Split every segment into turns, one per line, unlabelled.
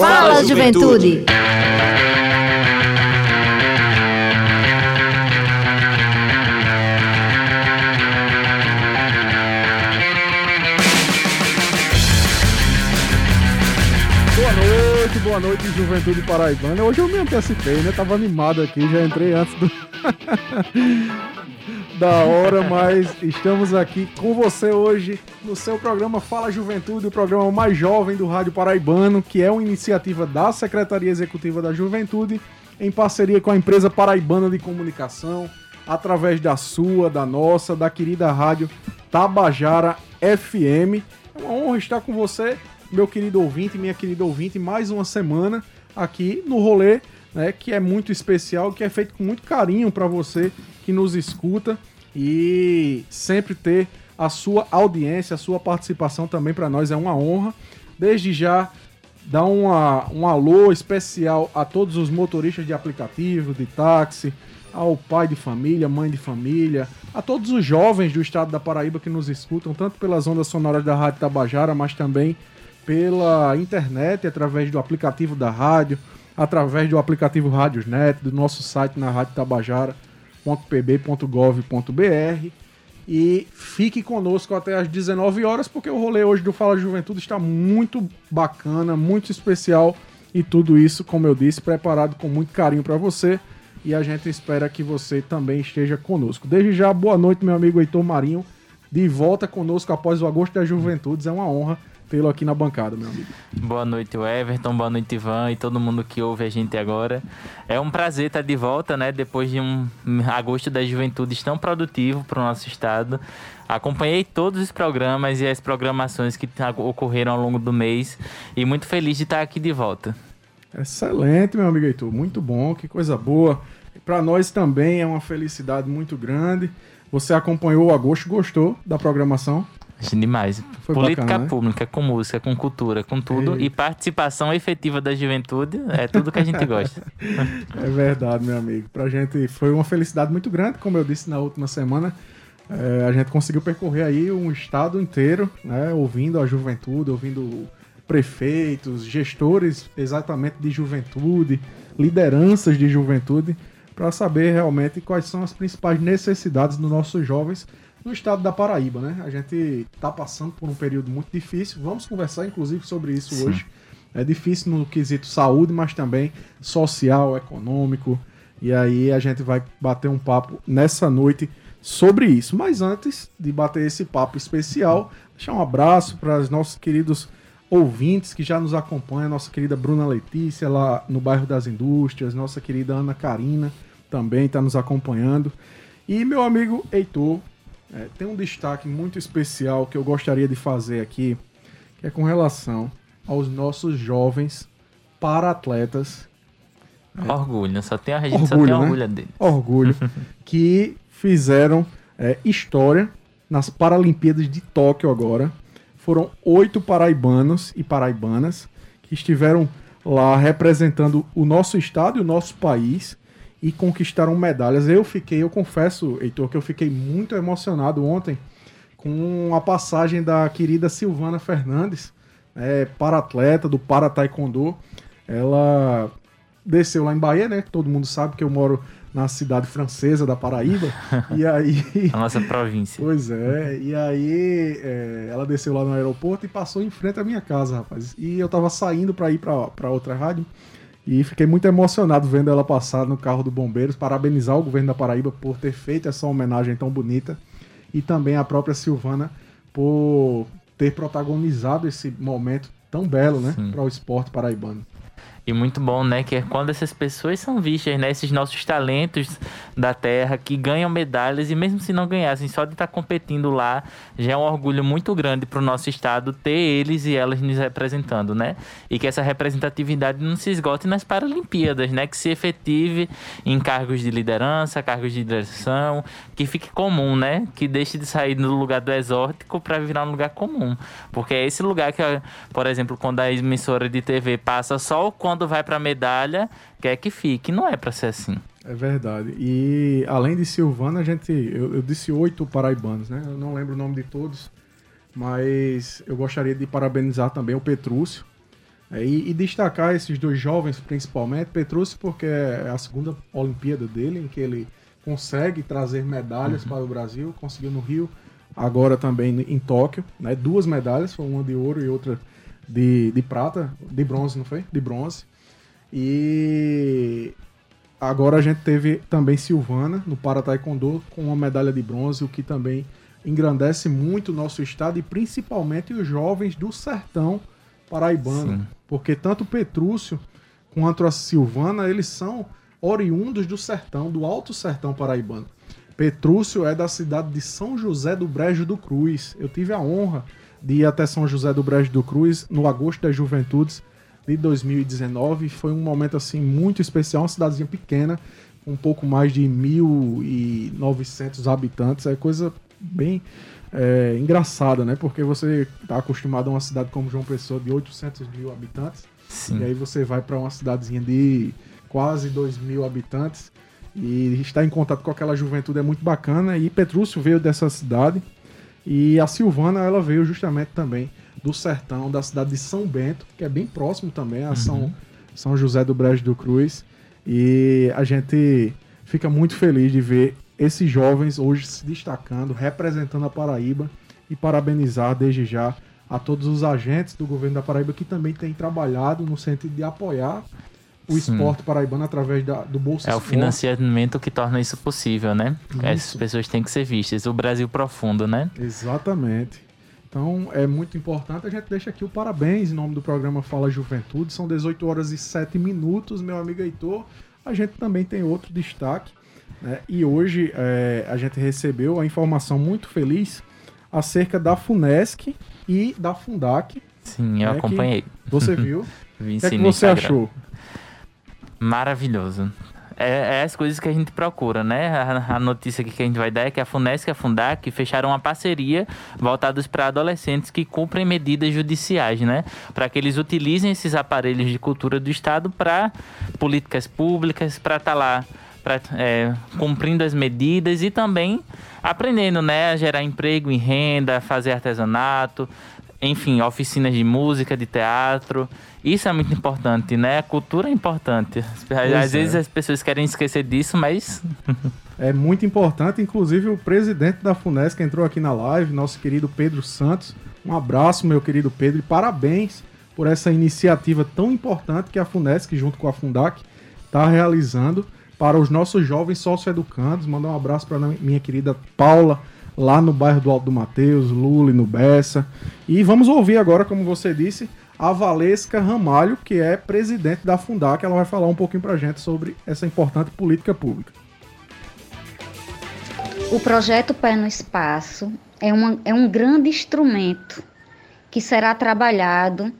Fala, juventude.
Boa noite, boa noite, Juventude Paraibana. Hoje eu me antecipei, né? Tava animado aqui, já entrei antes do... da hora, mas estamos aqui com você hoje no seu programa Fala Juventude, o programa mais jovem do Rádio Paraibano, que é uma iniciativa da Secretaria Executiva da Juventude, em parceria com a empresa Paraibana de Comunicação, através da sua, da nossa, da querida rádio Tabajara FM. É uma honra estar com você, meu querido ouvinte, minha querida ouvinte, mais uma semana aqui no rolê, né, que é muito especial, que é feito com muito carinho para você que nos escuta e sempre ter a sua audiência, a sua participação também para nós é uma honra. Desde já, dar uma, um alô especial a todos os motoristas de aplicativo, de táxi, ao pai de família, mãe de família, a todos os jovens do estado da Paraíba que nos escutam, tanto pelas ondas sonoras da Rádio Tabajara, mas também pela internet, através do aplicativo da rádio, através do aplicativo Rádiosnet, do nosso site na Rádio Tabajara www.pb.gov.br e fique conosco até às 19 horas, porque o rolê hoje do Fala Juventude está muito bacana, muito especial. E tudo isso, como eu disse, preparado com muito carinho para você. E a gente espera que você também esteja conosco. Desde já, boa noite, meu amigo Heitor Marinho, de volta conosco após o Agosto das Juventudes, é uma honra tê-lo aqui na bancada, meu amigo.
Boa noite, Everton. Boa noite, Ivan e todo mundo que ouve a gente agora. É um prazer estar de volta, né? Depois de um agosto das juventudes tão produtivo para o nosso estado. Acompanhei todos os programas e as programações que ocorreram ao longo do mês e muito feliz de estar aqui de volta.
Excelente, meu amigo Heitor. Muito bom, que coisa boa. Para nós também é uma felicidade muito grande. Você acompanhou o agosto, gostou da programação?
Demais. Foi Política bacana, né? pública, com música, com cultura, com tudo. E... e participação efetiva da juventude é tudo que a gente gosta.
é verdade, meu amigo. Pra gente foi uma felicidade muito grande, como eu disse na última semana. É, a gente conseguiu percorrer aí um estado inteiro, né, ouvindo a juventude, ouvindo prefeitos, gestores exatamente de juventude, lideranças de juventude, para saber realmente quais são as principais necessidades dos nossos jovens no estado da Paraíba, né? A gente está passando por um período muito difícil. Vamos conversar, inclusive, sobre isso Sim. hoje. É difícil no quesito saúde, mas também social, econômico. E aí a gente vai bater um papo nessa noite sobre isso. Mas antes de bater esse papo especial, deixar um abraço para os nossos queridos ouvintes que já nos acompanham, nossa querida Bruna Letícia lá no bairro das Indústrias, nossa querida Ana Karina também está nos acompanhando. E meu amigo Heitor, é, tem um destaque muito especial que eu gostaria de fazer aqui, que é com relação aos nossos jovens para-atletas.
É, orgulho, só tem a gente orgulho, só tem né? orgulho dele.
Orgulho. que fizeram é, história nas Paralimpíadas de Tóquio agora. Foram oito paraibanos e paraibanas que estiveram lá representando o nosso estado e o nosso país e conquistaram medalhas. Eu fiquei, eu confesso, Heitor, que eu fiquei muito emocionado ontem com a passagem da querida Silvana Fernandes, é, para atleta do para taekwondo. Ela desceu lá em Bahia, né? Todo mundo sabe que eu moro na cidade francesa da Paraíba. e aí.
A nossa província.
Pois é. E aí é, ela desceu lá no aeroporto e passou em frente à minha casa, rapaz. E eu tava saindo para ir para outra rádio. E fiquei muito emocionado vendo ela passar no carro do Bombeiros, parabenizar o governo da Paraíba por ter feito essa homenagem tão bonita e também a própria Silvana por ter protagonizado esse momento tão belo, né, para o esporte paraibano.
E muito bom, né? Que é quando essas pessoas são vistas, né? Esses nossos talentos da terra que ganham medalhas e mesmo se não ganhassem, só de estar competindo lá já é um orgulho muito grande para o nosso estado ter eles e elas nos representando, né? E que essa representatividade não se esgote nas Paralimpíadas, né? Que se efetive em cargos de liderança, cargos de direção, que fique comum, né? Que deixe de sair do lugar do exótico para virar um lugar comum. Porque é esse lugar que, por exemplo, quando a emissora de TV passa só quando quando vai para medalha, quer que fique. Não é para ser assim.
É verdade. E além de Silvana, a gente. Eu, eu, disse oito paraibanos, né? Eu não lembro o nome de todos. Mas eu gostaria de parabenizar também o Petrúcio, É, e, e, destacar esses dois jovens, principalmente, Petrúcio, porque é a segunda Olimpíada dele, em que ele consegue trazer medalhas uhum. para o Brasil, conseguiu no Rio, agora também em Tóquio, né? Duas medalhas, foi uma de ouro e outra de, de prata, de bronze, não foi? De bronze. E agora a gente teve também Silvana no Para Taekwondo com uma medalha de bronze, o que também engrandece muito o nosso estado e principalmente os jovens do sertão paraibano. Sim. Porque tanto Petrúcio quanto a Silvana, eles são oriundos do sertão, do alto sertão paraibano. Petrúcio é da cidade de São José do Brejo do Cruz. Eu tive a honra de ir até São José do Brejo do Cruz no agosto das Juventudes de 2019. Foi um momento assim muito especial, uma cidadezinha pequena, com um pouco mais de 1.900 habitantes. É coisa bem é, engraçada, né? Porque você está acostumado a uma cidade como João Pessoa de 800 mil habitantes. Sim. E aí você vai para uma cidadezinha de quase 2 mil habitantes e estar em contato com aquela juventude é muito bacana. E Petrúcio veio dessa cidade e a Silvana ela veio justamente também do sertão, da cidade de São Bento, que é bem próximo também a São, uhum. São José do Brejo do Cruz. E a gente fica muito feliz de ver esses jovens hoje se destacando, representando a Paraíba e parabenizar desde já a todos os agentes do governo da Paraíba que também têm trabalhado no sentido de apoiar o Sim. esporte paraibano através da, do Bolsa
É o financiamento que torna isso possível, né? Isso. Essas pessoas têm que ser vistas. O Brasil profundo, né?
Exatamente. Então é muito importante. A gente deixa aqui o parabéns em nome do programa Fala Juventude. São 18 horas e 7 minutos, meu amigo Heitor. A gente também tem outro destaque né? E hoje é, a gente recebeu a informação muito feliz acerca da FUNESC e da FUNDAC.
Sim, eu né, acompanhei.
Você viu?
Vi
o que, é que você achou?
Maravilhoso. É, é, as coisas que a gente procura, né? A, a, notícia que a gente vai dar é que a FUNESC e a FUNDAC fecharam uma parceria voltados para adolescentes que cumprem medidas judiciais, né? Para que eles utilizem esses aparelhos de cultura do Estado para políticas públicas, para estar tá lá pra, é, cumprindo as medidas e também aprendendo né, a gerar emprego e renda, fazer artesanato, enfim, oficinas de música, de teatro. Isso é muito importante, né? A cultura é importante. Às é. vezes as pessoas querem esquecer disso, mas.
é muito importante. Inclusive, o presidente da FUNESC entrou aqui na live, nosso querido Pedro Santos. Um abraço, meu querido Pedro, e parabéns por essa iniciativa tão importante que a FUNESC, junto com a FUNDAC, está realizando para os nossos jovens socioeducandos. Mandar um abraço para minha querida Paula, lá no bairro do Alto do Mateus, Lula no Bessa. E vamos ouvir agora, como você disse, a Valesca Ramalho, que é presidente da Fundac. Ela vai falar um pouquinho para a gente sobre essa importante política pública.
O projeto Pé no Espaço é, uma, é um grande instrumento que será trabalhado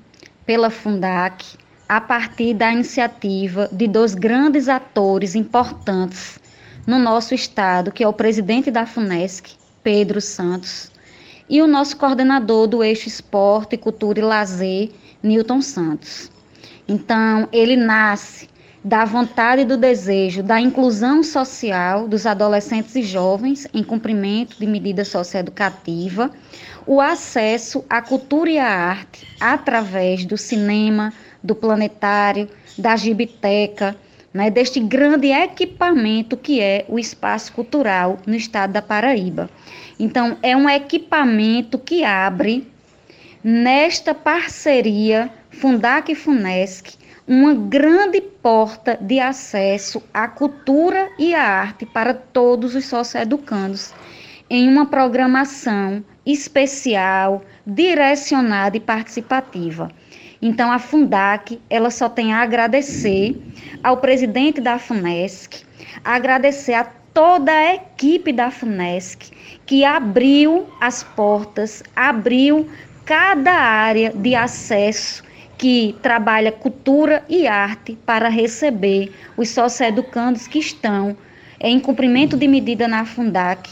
pela Fundac a partir da iniciativa de dois grandes atores importantes no nosso estado, que é o presidente da FUNESC, Pedro Santos, e o nosso coordenador do eixo Esporte, Cultura e Lazer, Newton Santos. Então, ele nasce da vontade e do desejo da inclusão social dos adolescentes e jovens em cumprimento de medida socioeducativa, o acesso à cultura e à arte através do cinema, do planetário, da gibiteca, né, deste grande equipamento que é o espaço cultural no estado da Paraíba. Então, é um equipamento que abre, nesta parceria Fundac e Funesc, uma grande porta de acesso à cultura e à arte para todos os socioeducandos, em uma programação especial, direcionada e participativa. Então, a Fundac, ela só tem a agradecer ao presidente da FUNESC, agradecer a toda a equipe da FUNESC que abriu as portas, abriu cada área de acesso que trabalha cultura e arte para receber os socioeducandos que estão em cumprimento de medida na Fundac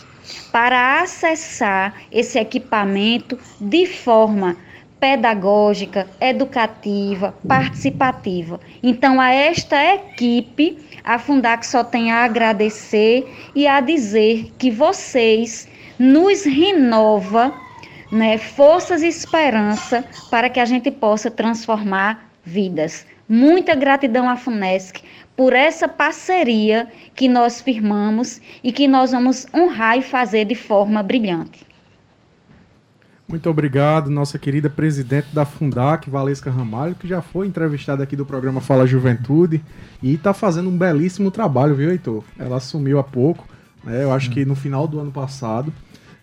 para acessar esse equipamento de forma pedagógica, educativa, participativa. Então, a esta equipe, a Fundac só tem a agradecer e a dizer que vocês nos renova né, forças e esperança para que a gente possa transformar vidas. Muita gratidão à FUNESC por essa parceria que nós firmamos e que nós vamos honrar e fazer de forma brilhante.
Muito obrigado, nossa querida presidente da Fundac, Valesca Ramalho, que já foi entrevistada aqui do programa Fala Juventude e está fazendo um belíssimo trabalho, viu, Heitor? Ela assumiu há pouco, né, eu acho que no final do ano passado,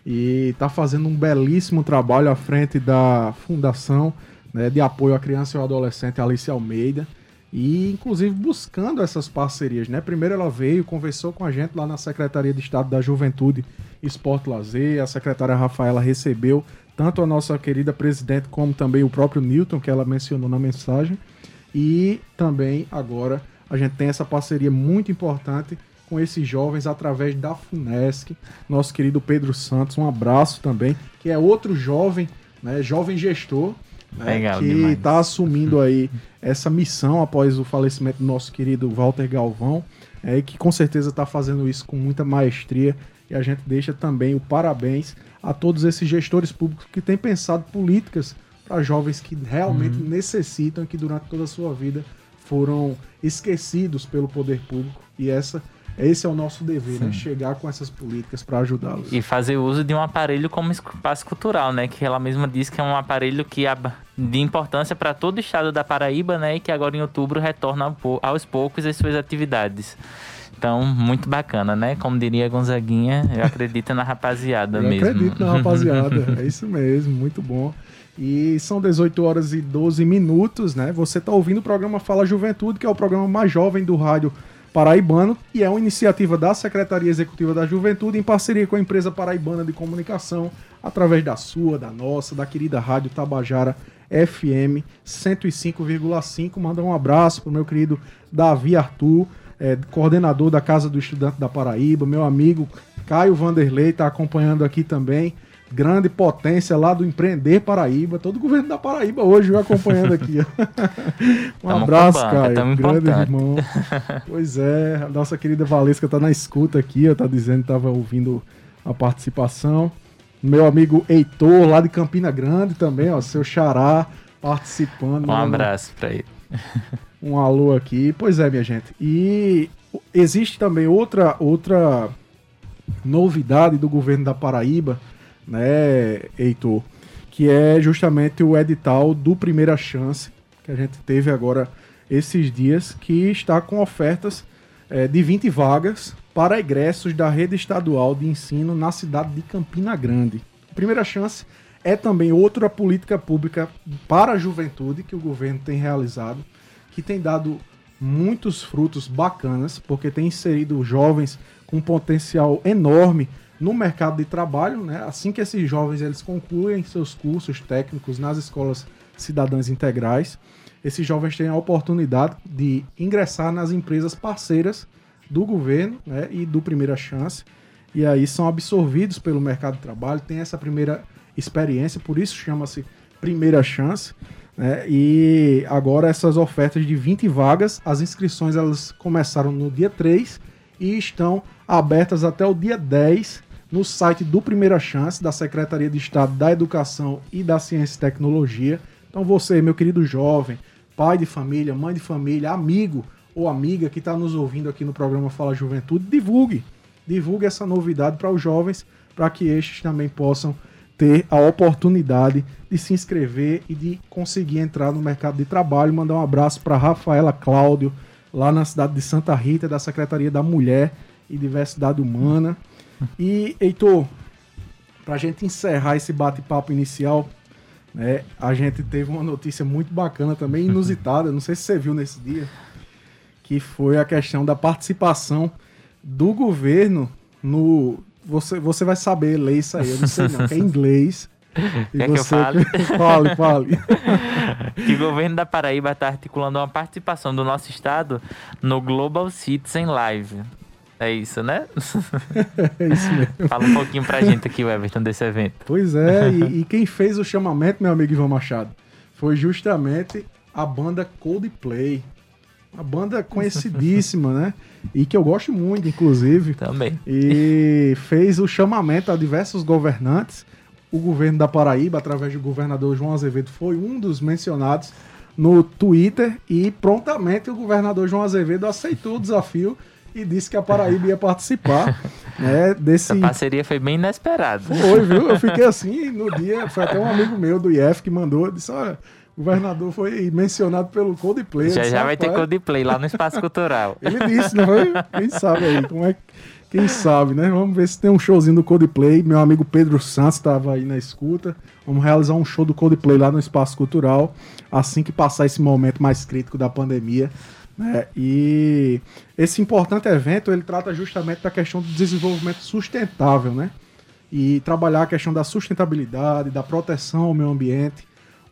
e está fazendo um belíssimo trabalho à frente da Fundação né, de Apoio à Criança e ao Adolescente Alice Almeida e inclusive buscando essas parcerias, né? Primeiro ela veio, conversou com a gente lá na Secretaria de Estado da Juventude, Esporte Lazer, a secretária Rafaela recebeu tanto a nossa querida presidente como também o próprio Newton, que ela mencionou na mensagem. E também agora a gente tem essa parceria muito importante com esses jovens através da FUNESC, nosso querido Pedro Santos, um abraço também, que é outro jovem, né, jovem gestor, né, que está assumindo aí essa missão após o falecimento do nosso querido Walter Galvão, é, que com certeza está fazendo isso com muita maestria. E a gente deixa também o parabéns a todos esses gestores públicos que têm pensado políticas para jovens que realmente uhum. necessitam e que durante toda a sua vida foram esquecidos pelo poder público. E essa esse é o nosso dever, né? Chegar com essas políticas para ajudá-los.
E fazer uso de um aparelho como espaço cultural, né? Que ela mesma disse que é um aparelho que é de importância para todo o estado da Paraíba, né? E que agora em outubro retorna aos poucos as suas atividades. Então, muito bacana, né? Como diria Gonzaguinha, eu acredito na rapaziada
eu
mesmo.
acredito na rapaziada, é isso mesmo, muito bom. E são 18 horas e 12 minutos, né? Você está ouvindo o programa Fala Juventude, que é o programa mais jovem do rádio paraibano e é uma iniciativa da Secretaria Executiva da Juventude em parceria com a empresa paraibana de comunicação, através da sua, da nossa, da querida Rádio Tabajara FM 105,5. Manda um abraço pro meu querido Davi Arthur é, coordenador da Casa do Estudante da Paraíba, meu amigo Caio Vanderlei está acompanhando aqui também. Grande potência lá do Empreender Paraíba. Todo o governo da Paraíba hoje vai acompanhando aqui. um tamo abraço, Caio. Grande importante. irmão. Pois é, a nossa querida Valesca está na escuta aqui, está dizendo que estava ouvindo a participação. Meu amigo Heitor, lá de Campina Grande também, ó, seu xará, participando.
Um abraço para ele.
Um alô aqui. Pois é, minha gente. E existe também outra outra novidade do governo da Paraíba, né, Heitor, que é justamente o edital do Primeira Chance, que a gente teve agora esses dias, que está com ofertas é, de 20 vagas para egressos da rede estadual de ensino na cidade de Campina Grande. Primeira Chance é também outra política pública para a juventude que o governo tem realizado que tem dado muitos frutos bacanas, porque tem inserido jovens com potencial enorme no mercado de trabalho, né? Assim que esses jovens eles concluem seus cursos técnicos nas escolas cidadãs integrais, esses jovens têm a oportunidade de ingressar nas empresas parceiras do governo né, e do Primeira Chance, e aí são absorvidos pelo mercado de trabalho, tem essa primeira experiência, por isso chama-se Primeira Chance. Né? E agora essas ofertas de 20 vagas, as inscrições elas começaram no dia 3 e estão abertas até o dia 10 no site do Primeira Chance, da Secretaria de Estado da Educação e da Ciência e Tecnologia. Então você, meu querido jovem, pai de família, mãe de família, amigo ou amiga que está nos ouvindo aqui no programa Fala Juventude, divulgue. Divulgue essa novidade para os jovens, para que estes também possam ter a oportunidade de se inscrever e de conseguir entrar no mercado de trabalho. Mandar um abraço para Rafaela Cláudio, lá na cidade de Santa Rita, da Secretaria da Mulher e Diversidade Humana. E, Heitor, para a gente encerrar esse bate-papo inicial, né, a gente teve uma notícia muito bacana também, inusitada, não sei se você viu nesse dia, que foi a questão da participação do governo no você, você vai saber ler isso aí, eu não sei não, que é inglês.
E Quer você... que eu fale?
fale, fale.
que o governo da Paraíba está articulando uma participação do nosso estado no Global Citizen Live. É isso, né?
é isso mesmo.
Fala um pouquinho pra gente aqui, Everton, desse evento.
Pois é, e, e quem fez o chamamento, meu amigo Ivan Machado, foi justamente a banda Coldplay. Uma banda conhecidíssima, né? E que eu gosto muito, inclusive.
Também.
E fez o chamamento a diversos governantes. O governo da Paraíba, através do governador João Azevedo, foi um dos mencionados no Twitter e prontamente o governador João Azevedo aceitou o desafio e disse que a Paraíba ia participar. né, desse...
Essa parceria foi bem inesperada.
Foi, viu? Eu fiquei assim no dia. Foi até um amigo meu do IF que mandou, disse: olha. O governador foi mencionado pelo Coldplay.
Já já vai ter Coldplay lá no Espaço Cultural.
Ele disse, não foi? Quem sabe aí, como é quem sabe, né? Vamos ver se tem um showzinho do Coldplay. Meu amigo Pedro Santos estava aí na escuta. Vamos realizar um show do Coldplay lá no Espaço Cultural, assim que passar esse momento mais crítico da pandemia. Né? E esse importante evento ele trata justamente da questão do desenvolvimento sustentável, né? E trabalhar a questão da sustentabilidade, da proteção ao meio ambiente.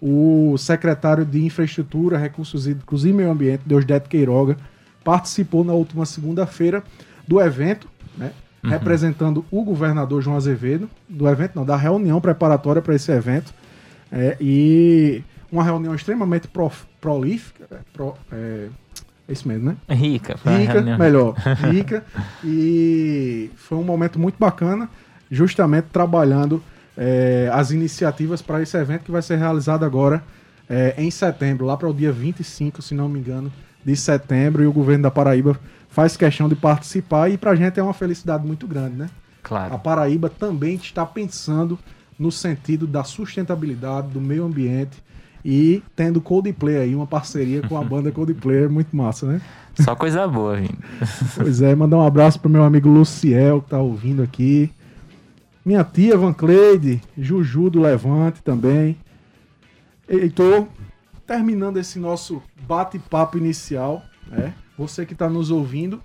O secretário de Infraestrutura, Recursos Hídricos e Meio Ambiente, Deusdete Queiroga, participou na última segunda-feira do evento, né? Uhum. Representando o governador João Azevedo, do evento, não, da reunião preparatória para esse evento. É, e uma reunião extremamente prof, prolífica, é, pro, é, é isso mesmo, né?
Rica.
Rica, melhor. Rica. E foi um momento muito bacana, justamente trabalhando é, as iniciativas para esse evento que vai ser realizado agora é, em setembro, lá para o dia 25, se não me engano, de setembro. E o governo da Paraíba faz questão de participar. E para a gente é uma felicidade muito grande, né?
Claro.
A Paraíba também está pensando no sentido da sustentabilidade, do meio ambiente e tendo Coldplay aí, uma parceria com a banda Coldplay, é muito massa, né?
Só coisa boa, vindo.
pois é, mandar um abraço pro meu amigo Luciel, que tá ouvindo aqui. Minha tia Van Cleide, Juju do Levante também. Heitor, terminando esse nosso bate-papo inicial, né? Você que está nos ouvindo,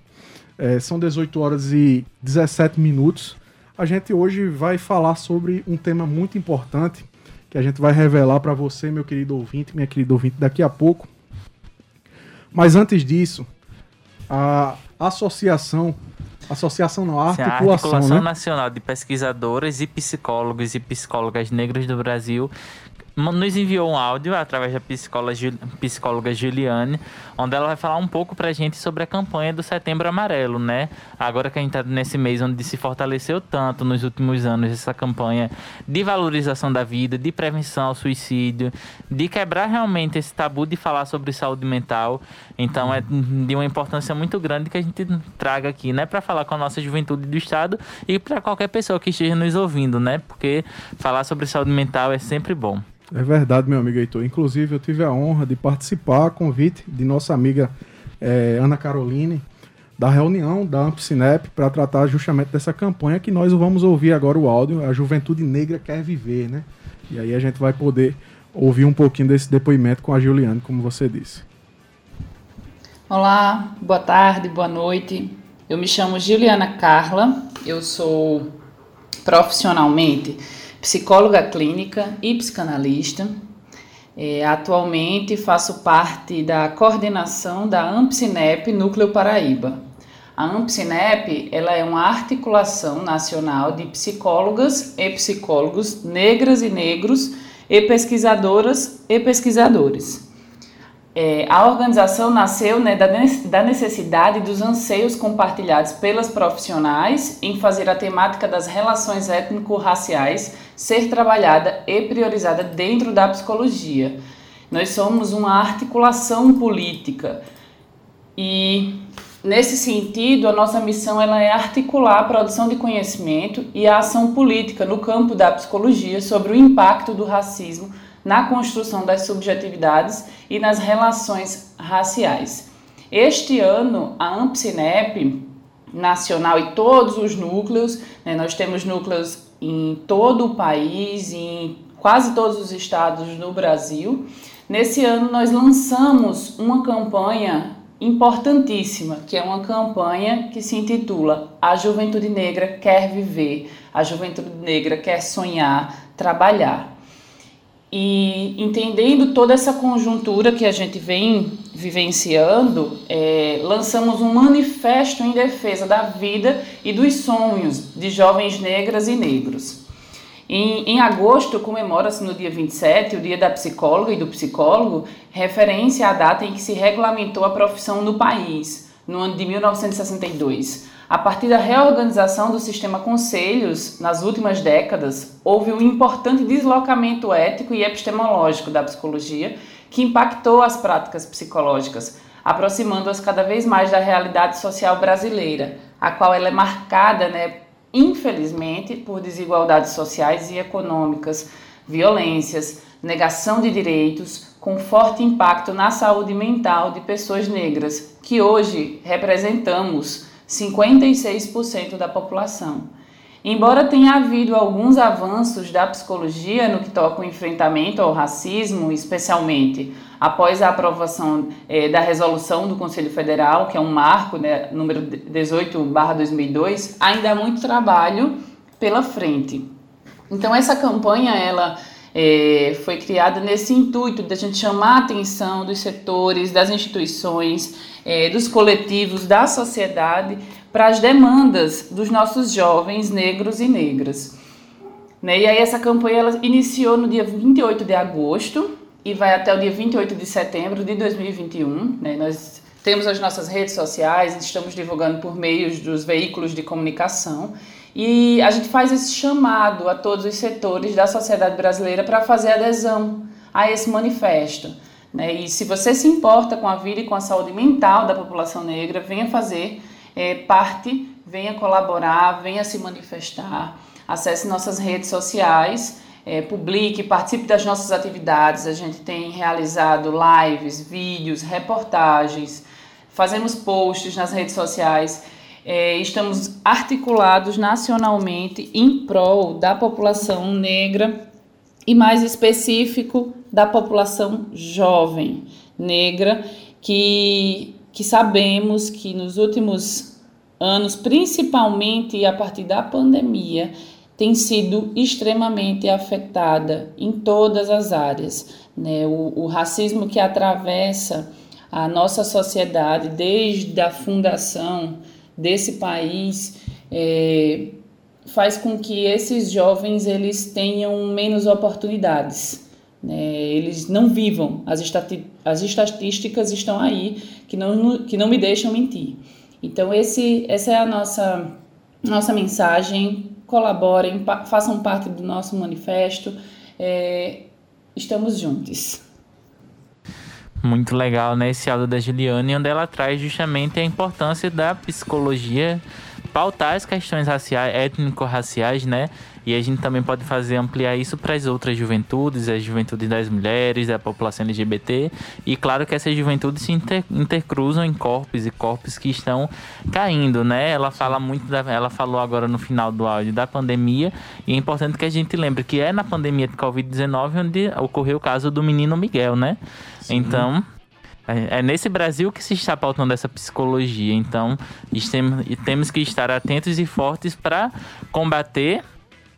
é, são 18 horas e 17 minutos. A gente hoje vai falar sobre um tema muito importante que a gente vai revelar para você, meu querido ouvinte, minha querida ouvinte, daqui a pouco. Mas antes disso, a associação, associação não, a articulação, a articulação né?
Nacional de Pesquisadores e Psicólogos e Psicólogas Negros do Brasil nos enviou um áudio através da psicóloga, psicóloga Juliane, onde ela vai falar um pouco pra gente sobre a campanha do Setembro Amarelo, né? Agora que a gente tá nesse mês onde se fortaleceu tanto nos últimos anos essa campanha de valorização da vida, de prevenção ao suicídio, de quebrar realmente esse tabu de falar sobre saúde mental. Então é de uma importância muito grande que a gente traga aqui, né, para falar com a nossa juventude do estado e para qualquer pessoa que esteja nos ouvindo, né? Porque falar sobre saúde mental é sempre bom.
É verdade, meu amigo Heitor. Inclusive, eu tive a honra de participar a convite de nossa amiga é, Ana Caroline da reunião da Ampcinep para tratar justamente dessa campanha que nós vamos ouvir agora o áudio. A Juventude Negra Quer Viver, né? E aí a gente vai poder ouvir um pouquinho desse depoimento com a Juliane, como você disse.
Olá, boa tarde, boa noite. Eu me chamo Juliana Carla, eu sou profissionalmente psicóloga clínica e psicanalista. É, atualmente faço parte da coordenação da AMPSINEP Núcleo Paraíba. A AMPSINEP ela é uma articulação nacional de psicólogas e psicólogos negras e negros e pesquisadoras e pesquisadores. É, a organização nasceu né, da necessidade dos anseios compartilhados pelas profissionais em fazer a temática das relações étnico-raciais ser trabalhada e priorizada dentro da psicologia. Nós somos uma articulação política e nesse sentido a nossa missão ela é articular a produção de conhecimento e a ação política no campo da psicologia sobre o impacto do racismo na construção das subjetividades e nas relações raciais. Este ano, a AmpSinep nacional e todos os núcleos, né, nós temos núcleos em todo o país, em quase todos os estados no Brasil. Nesse ano, nós lançamos uma campanha importantíssima, que é uma campanha que se intitula A Juventude Negra Quer Viver, a Juventude Negra Quer Sonhar, Trabalhar. E entendendo toda essa conjuntura que a gente vem vivenciando, é, lançamos um manifesto em defesa da vida e dos sonhos de jovens negras e negros. Em, em agosto, comemora-se no dia 27 o Dia da Psicóloga e do Psicólogo, referência à data em que se regulamentou a profissão no país, no ano de 1962. A partir da reorganização do sistema conselhos nas últimas décadas, houve um importante deslocamento ético e epistemológico da psicologia que impactou as práticas psicológicas, aproximando-as cada vez mais da realidade social brasileira, a qual ela é marcada, né, infelizmente, por desigualdades sociais e econômicas, violências, negação de direitos, com forte impacto na saúde mental de pessoas negras, que hoje representamos 56% da população. Embora tenha havido alguns avanços da psicologia no que toca o enfrentamento ao racismo, especialmente após a aprovação eh, da resolução do Conselho Federal, que é um marco, né, número 18/2002, ainda há muito trabalho pela frente. Então essa campanha ela é, foi criada nesse intuito de a gente chamar a atenção dos setores, das instituições, é, dos coletivos, da sociedade para as demandas dos nossos jovens negros e negras. Né? E aí essa campanha ela iniciou no dia 28 de agosto e vai até o dia 28 de setembro de 2021. Né? Nós temos as nossas redes sociais, estamos divulgando por meios dos veículos de comunicação e a gente faz esse chamado a todos os setores da sociedade brasileira para fazer adesão a esse manifesto. Né? E se você se importa com a vida e com a saúde mental da população negra, venha fazer é, parte, venha colaborar, venha se manifestar. Acesse nossas redes sociais, é, publique, participe das nossas atividades. A gente tem realizado lives, vídeos, reportagens, fazemos posts nas redes sociais é, estamos articulados nacionalmente em prol da população negra e, mais específico, da população jovem negra, que, que sabemos que nos últimos anos, principalmente a partir da pandemia, tem sido extremamente afetada em todas as áreas. Né? O, o racismo que atravessa a nossa sociedade desde a fundação desse país é, faz com que esses jovens eles tenham menos oportunidades. Né? Eles não vivam. As, estati as estatísticas estão aí que não, que não me deixam mentir. Então esse, essa é a nossa, nossa mensagem. Colaborem, façam parte do nosso manifesto. É, estamos juntos.
Muito legal, né? Esse áudio da Juliane, onde ela traz justamente a importância da psicologia pautar as questões raciais, étnico-raciais, né? E a gente também pode fazer ampliar isso para as outras juventudes, as juventudes das mulheres, da população LGBT. E claro que essas juventudes se inter, intercruzam em corpos e corpos que estão caindo, né? Ela fala muito da, ela falou agora no final do áudio da pandemia, e é importante que a gente lembre que é na pandemia de COVID-19 onde ocorreu o caso do menino Miguel, né? Sim. Então, é, é nesse Brasil que se está pautando essa psicologia. Então, temos que estar atentos e fortes para combater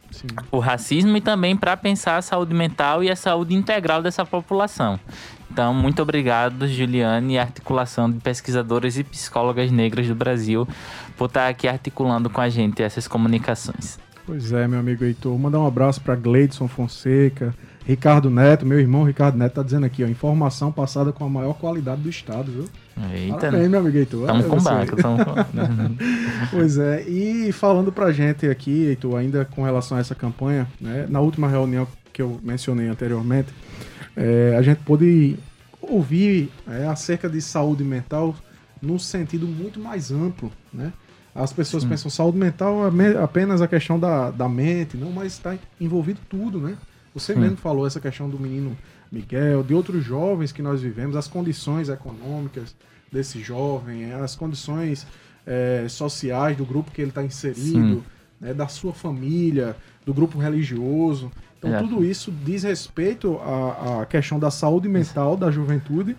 Sim. o racismo e também para pensar a saúde mental e a saúde integral dessa população. Então, muito obrigado, Juliane e a articulação de pesquisadoras e psicólogas negras do Brasil, por estar aqui articulando com a gente essas comunicações.
Pois é, meu amigo Heitor. Mandar um abraço para Gleidson Fonseca, Ricardo Neto, meu irmão Ricardo Neto, tá dizendo aqui, ó, informação passada com a maior qualidade do estado, viu?
Eita, Parabéns, meu amigo Heitor. Estamos com banco, estamos com...
pois é, e falando pra gente aqui, Heitor, ainda com relação a essa campanha, né, na última reunião que eu mencionei anteriormente, é, a gente pôde ouvir é, acerca de saúde mental num sentido muito mais amplo, né? As pessoas Sim. pensam saúde mental é apenas a questão da, da mente, não, mas está envolvido tudo, né? Você mesmo falou essa questão do menino Miguel, de outros jovens que nós vivemos, as condições econômicas desse jovem, as condições é, sociais do grupo que ele está inserido, né, da sua família, do grupo religioso. Então, é. tudo isso diz respeito à, à questão da saúde mental da juventude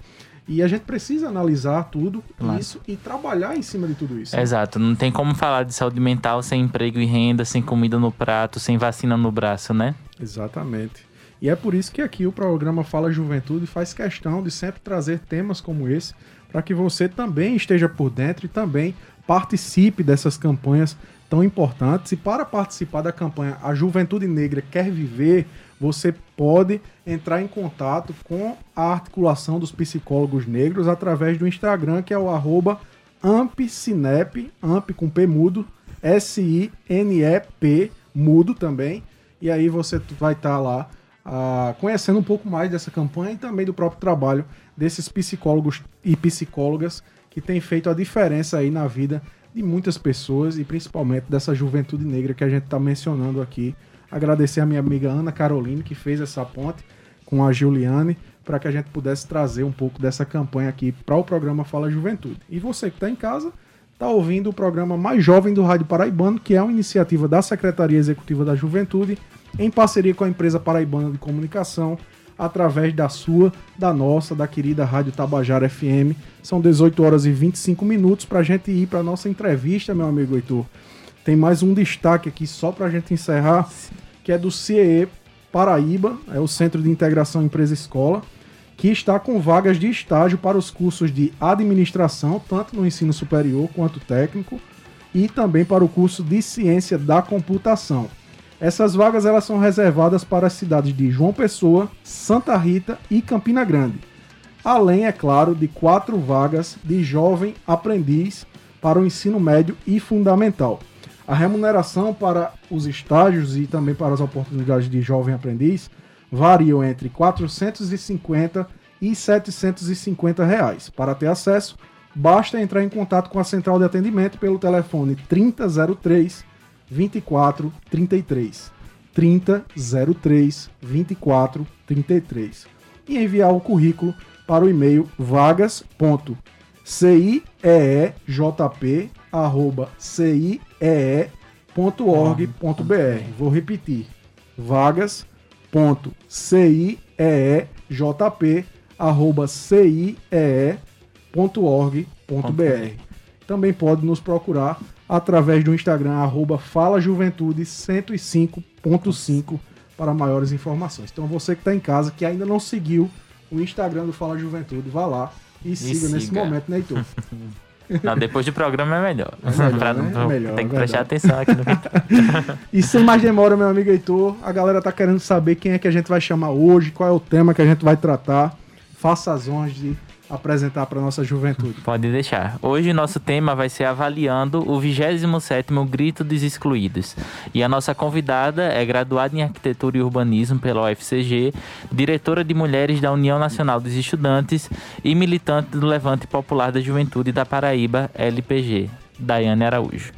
e a gente precisa analisar tudo claro. isso e trabalhar em cima de tudo isso.
Exato. Não tem como falar de saúde mental sem emprego e renda, sem comida no prato, sem vacina no braço, né?
Exatamente. E é por isso que aqui o programa Fala Juventude faz questão de sempre trazer temas como esse para que você também esteja por dentro e também participe dessas campanhas tão importantes. E para participar da campanha A Juventude Negra Quer Viver, você pode entrar em contato com a articulação dos psicólogos negros através do Instagram, que é o arroba ampcinep, amp com P mudo, S-I-N-E-P mudo também. E aí você vai estar tá lá a, conhecendo um pouco mais dessa campanha e também do próprio trabalho desses psicólogos e psicólogas que têm feito a diferença aí na vida de muitas pessoas e principalmente dessa juventude negra que a gente está mencionando aqui. Agradecer a minha amiga Ana Caroline que fez essa ponte com a Juliane para que a gente pudesse trazer um pouco dessa campanha aqui para o programa Fala Juventude. E você que está em casa, está ouvindo o programa mais jovem do Rádio Paraibano, que é uma iniciativa da Secretaria Executiva da Juventude, em parceria com a empresa Paraibana de Comunicação, através da sua, da nossa, da querida Rádio Tabajara FM. São 18 horas e 25 minutos para a gente ir para nossa entrevista, meu amigo Heitor. Tem mais um destaque aqui só para a gente encerrar, que é do CIE Paraíba, é o Centro de Integração Empresa-Escola, que está com vagas de estágio para os cursos de administração, tanto no ensino superior quanto técnico, e também para o curso de ciência da computação. Essas vagas elas são reservadas para as cidades de João Pessoa, Santa Rita e Campina Grande. Além, é claro, de quatro vagas de jovem aprendiz para o ensino médio e fundamental. A remuneração para os estágios e também para as oportunidades de jovem aprendiz variam entre 450 e 750 reais. Para ter acesso, basta entrar em contato com a central de atendimento pelo telefone 3003 2433 3003 2433 e enviar o currículo para o e-mail vagas.ciejp@ciee.org.br. Vou repetir: vagas.ciejp@ciee.org.br. Também pode nos procurar através do Instagram, arroba falajuventude105.5 para maiores informações. Então você que está em casa, que ainda não seguiu o Instagram do Fala Juventude, vá lá e, e siga, siga, nesse momento, né, Heitor?
Não, depois do programa é melhor. É melhor, né? é melhor tem que é prestar atenção aqui no
E sem mais demora, meu amigo Heitor, a galera tá querendo saber quem é que a gente vai chamar hoje, qual é o tema que a gente vai tratar. Faça as honras de apresentar para nossa juventude.
Pode deixar. Hoje nosso tema vai ser avaliando o 27º Grito dos Excluídos. E a nossa convidada é graduada em Arquitetura e Urbanismo pela UFCG, diretora de Mulheres da União Nacional dos Estudantes e militante do Levante Popular da Juventude da Paraíba, LPG, Daiane Araújo.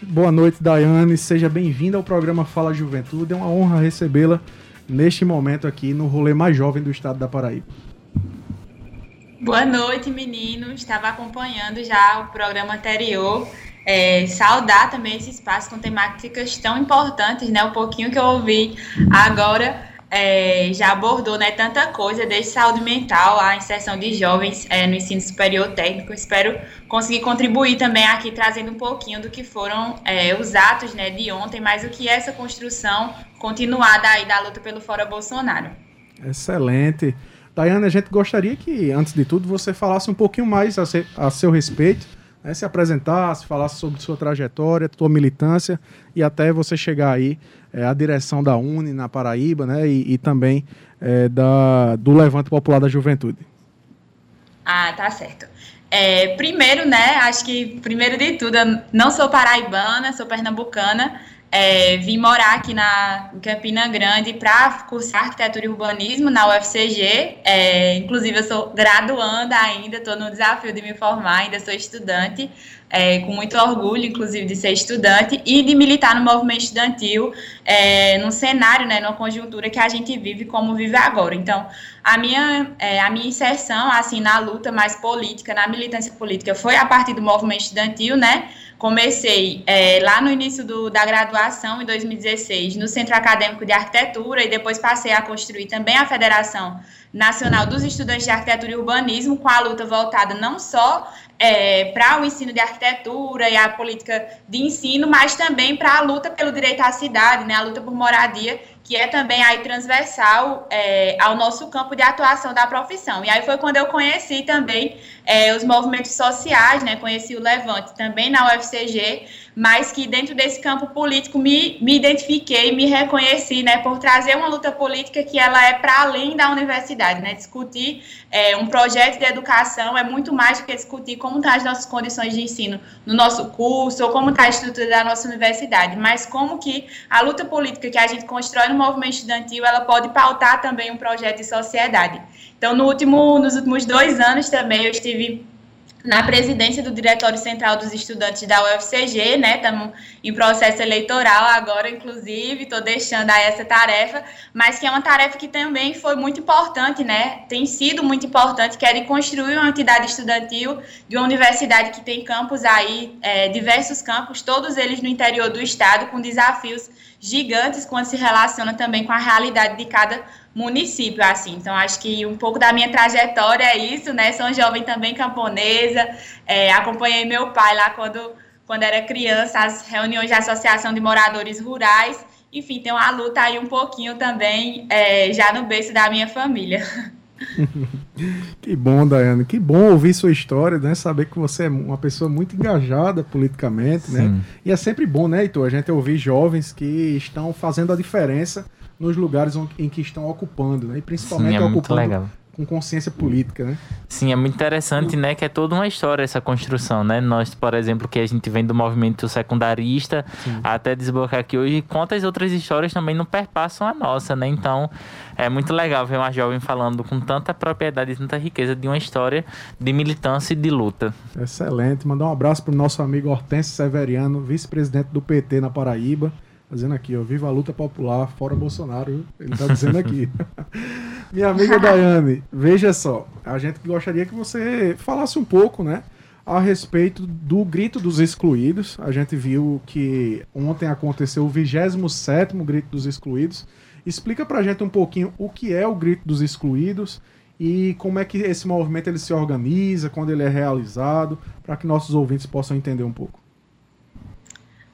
Boa noite, Daiane. Seja bem-vinda ao programa Fala Juventude. É uma honra recebê-la neste momento aqui no rolê mais jovem do estado da Paraíba.
Boa noite, meninos. Estava acompanhando já o programa anterior. É, saudar também esse espaço com temáticas tão importantes, né? O pouquinho que eu ouvi agora é, já abordou né, tanta coisa, desde saúde mental, a inserção de jovens é, no ensino superior técnico. Espero conseguir contribuir também aqui, trazendo um pouquinho do que foram é, os atos né, de ontem, mas o que é essa construção continuada aí da luta pelo Fora Bolsonaro.
Excelente. Daiane, a gente gostaria que, antes de tudo, você falasse um pouquinho mais a, se, a seu respeito, né, se apresentasse, falasse sobre sua trajetória, sua militância e até você chegar aí é, à direção da Uni na Paraíba, né, e, e também é, da, do Levante Popular da Juventude.
Ah, tá certo. É, primeiro, né, acho que primeiro de tudo, eu não sou paraibana, sou pernambucana, é, vim morar aqui na em Campina Grande para cursar arquitetura e urbanismo na UFCG. É, inclusive, eu sou graduanda ainda, estou no desafio de me formar, ainda sou estudante, é, com muito orgulho, inclusive, de ser estudante e de militar no movimento estudantil, é, num cenário, né, numa conjuntura que a gente vive como vive agora. Então, a minha, é, a minha inserção, assim, na luta mais política, na militância política, foi a partir do movimento estudantil, né? Comecei é, lá no início do, da graduação, em 2016, no Centro Acadêmico de Arquitetura, e depois passei a construir também a Federação Nacional dos Estudantes de Arquitetura e Urbanismo, com a luta voltada não só é, para o ensino de arquitetura e a política de ensino, mas também para a luta pelo direito à cidade, né, a luta por moradia, que é também aí transversal é, ao nosso campo de atuação da profissão. E aí foi quando eu conheci também é, os movimentos sociais, né, conheci o Levante também na UFCG, mas que dentro desse campo político me, me identifiquei, me reconheci, né, por trazer uma luta política que ela é para além da universidade, né, discutir é, um projeto de educação é muito mais do que discutir como estão tá as nossas condições de ensino no nosso curso, ou como está a estrutura da nossa universidade, mas como que a luta política que a gente constrói no movimento estudantil, ela pode pautar também um projeto de sociedade. Então, no último, nos últimos dois anos também, eu estive na presidência do Diretório Central dos Estudantes da UFCG, né? Estamos em processo eleitoral agora, inclusive, estou deixando aí essa tarefa, mas que é uma tarefa que também foi muito importante, né? Tem sido muito importante, que de construir uma entidade estudantil de uma universidade que tem campos aí, é, diversos campos, todos eles no interior do estado, com desafios gigantes quando se relaciona também com a realidade de cada município, assim. Então, acho que um pouco da minha trajetória é isso, né? Sou jovem também camponesa, é, acompanhei meu pai lá quando, quando era criança, as reuniões de associação de moradores rurais. Enfim, tem uma luta aí um pouquinho também, é, já no berço da minha família.
que bom, Daiane. Que bom ouvir sua história, né? Saber que você é uma pessoa muito engajada politicamente, né? Sim. né? E é sempre bom, né, Heitor, a gente ouvir jovens que estão fazendo a diferença nos lugares em que estão ocupando, né? E principalmente Sim, é ocupando com consciência política, né?
Sim, é muito interessante, né? Que é toda uma história essa construção, né? Nós, por exemplo, que a gente vem do movimento secundarista Sim. até desbloquear aqui hoje, quantas outras histórias também não perpassam a nossa, né? Então, é muito legal ver uma jovem falando com tanta propriedade e tanta riqueza de uma história de militância e de luta.
Excelente. Mandar um abraço para o nosso amigo Hortense Severiano, vice-presidente do PT na Paraíba. Fazendo aqui, ó, viva a luta popular, fora Bolsonaro, ele tá dizendo aqui. Minha amiga Daiane, veja só, a gente gostaria que você falasse um pouco, né, a respeito do Grito dos Excluídos. A gente viu que ontem aconteceu o 27 Grito dos Excluídos. Explica pra gente um pouquinho o que é o Grito dos Excluídos e como é que esse movimento ele se organiza, quando ele é realizado, para que nossos ouvintes possam entender um pouco.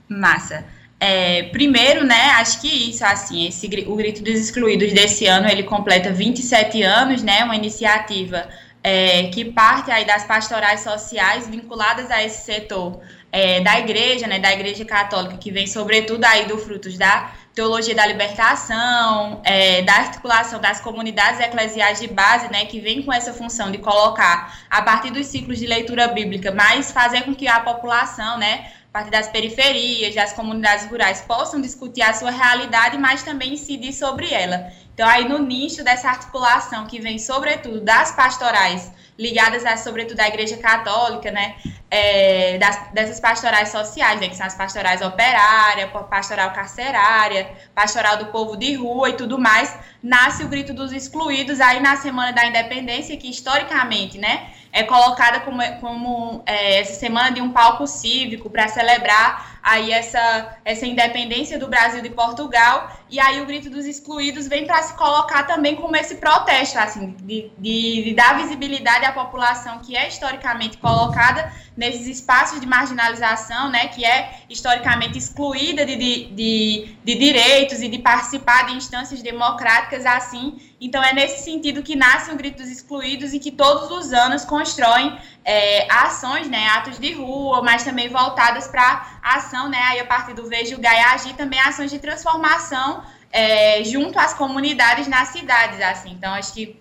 Massa. É, primeiro, né, acho que isso, assim, esse, o Grito dos Excluídos desse ano, ele completa 27 anos, né, uma iniciativa é, que parte aí das pastorais sociais vinculadas a esse setor é, da igreja, né, da igreja católica, que vem sobretudo aí do frutos da teologia da libertação, é, da articulação das comunidades eclesiais de base, né, que vem com essa função de colocar, a partir dos ciclos de leitura bíblica, mas fazer com que a população, né, partir das periferias, das comunidades rurais, possam discutir a sua realidade, mas também incidir sobre ela. Então, aí no nicho dessa articulação que vem, sobretudo, das pastorais ligadas, a, sobretudo, à Igreja Católica, né, é, das, dessas pastorais sociais, né, que são as pastorais operária, pastoral carcerária, pastoral do povo de rua e tudo mais, nasce o Grito dos Excluídos aí na Semana da Independência, que historicamente, né, é colocada como, como é, essa semana de um palco cívico para celebrar aí essa, essa independência do Brasil de Portugal, e aí o Grito dos Excluídos vem para se colocar também como esse protesto, assim, de, de, de, dar visibilidade à população que é historicamente colocada nesses espaços de marginalização, né, que é historicamente excluída de, de, de, direitos e de participar de instâncias democráticas, assim, então é nesse sentido que nasce o Grito dos Excluídos e que todos os anos constroem é, ações, né, atos de rua, mas também voltadas para ação, né, aí a partir do Vejo Gaia Agir, também ações de transformação é, junto às comunidades nas cidades, assim. Então, acho que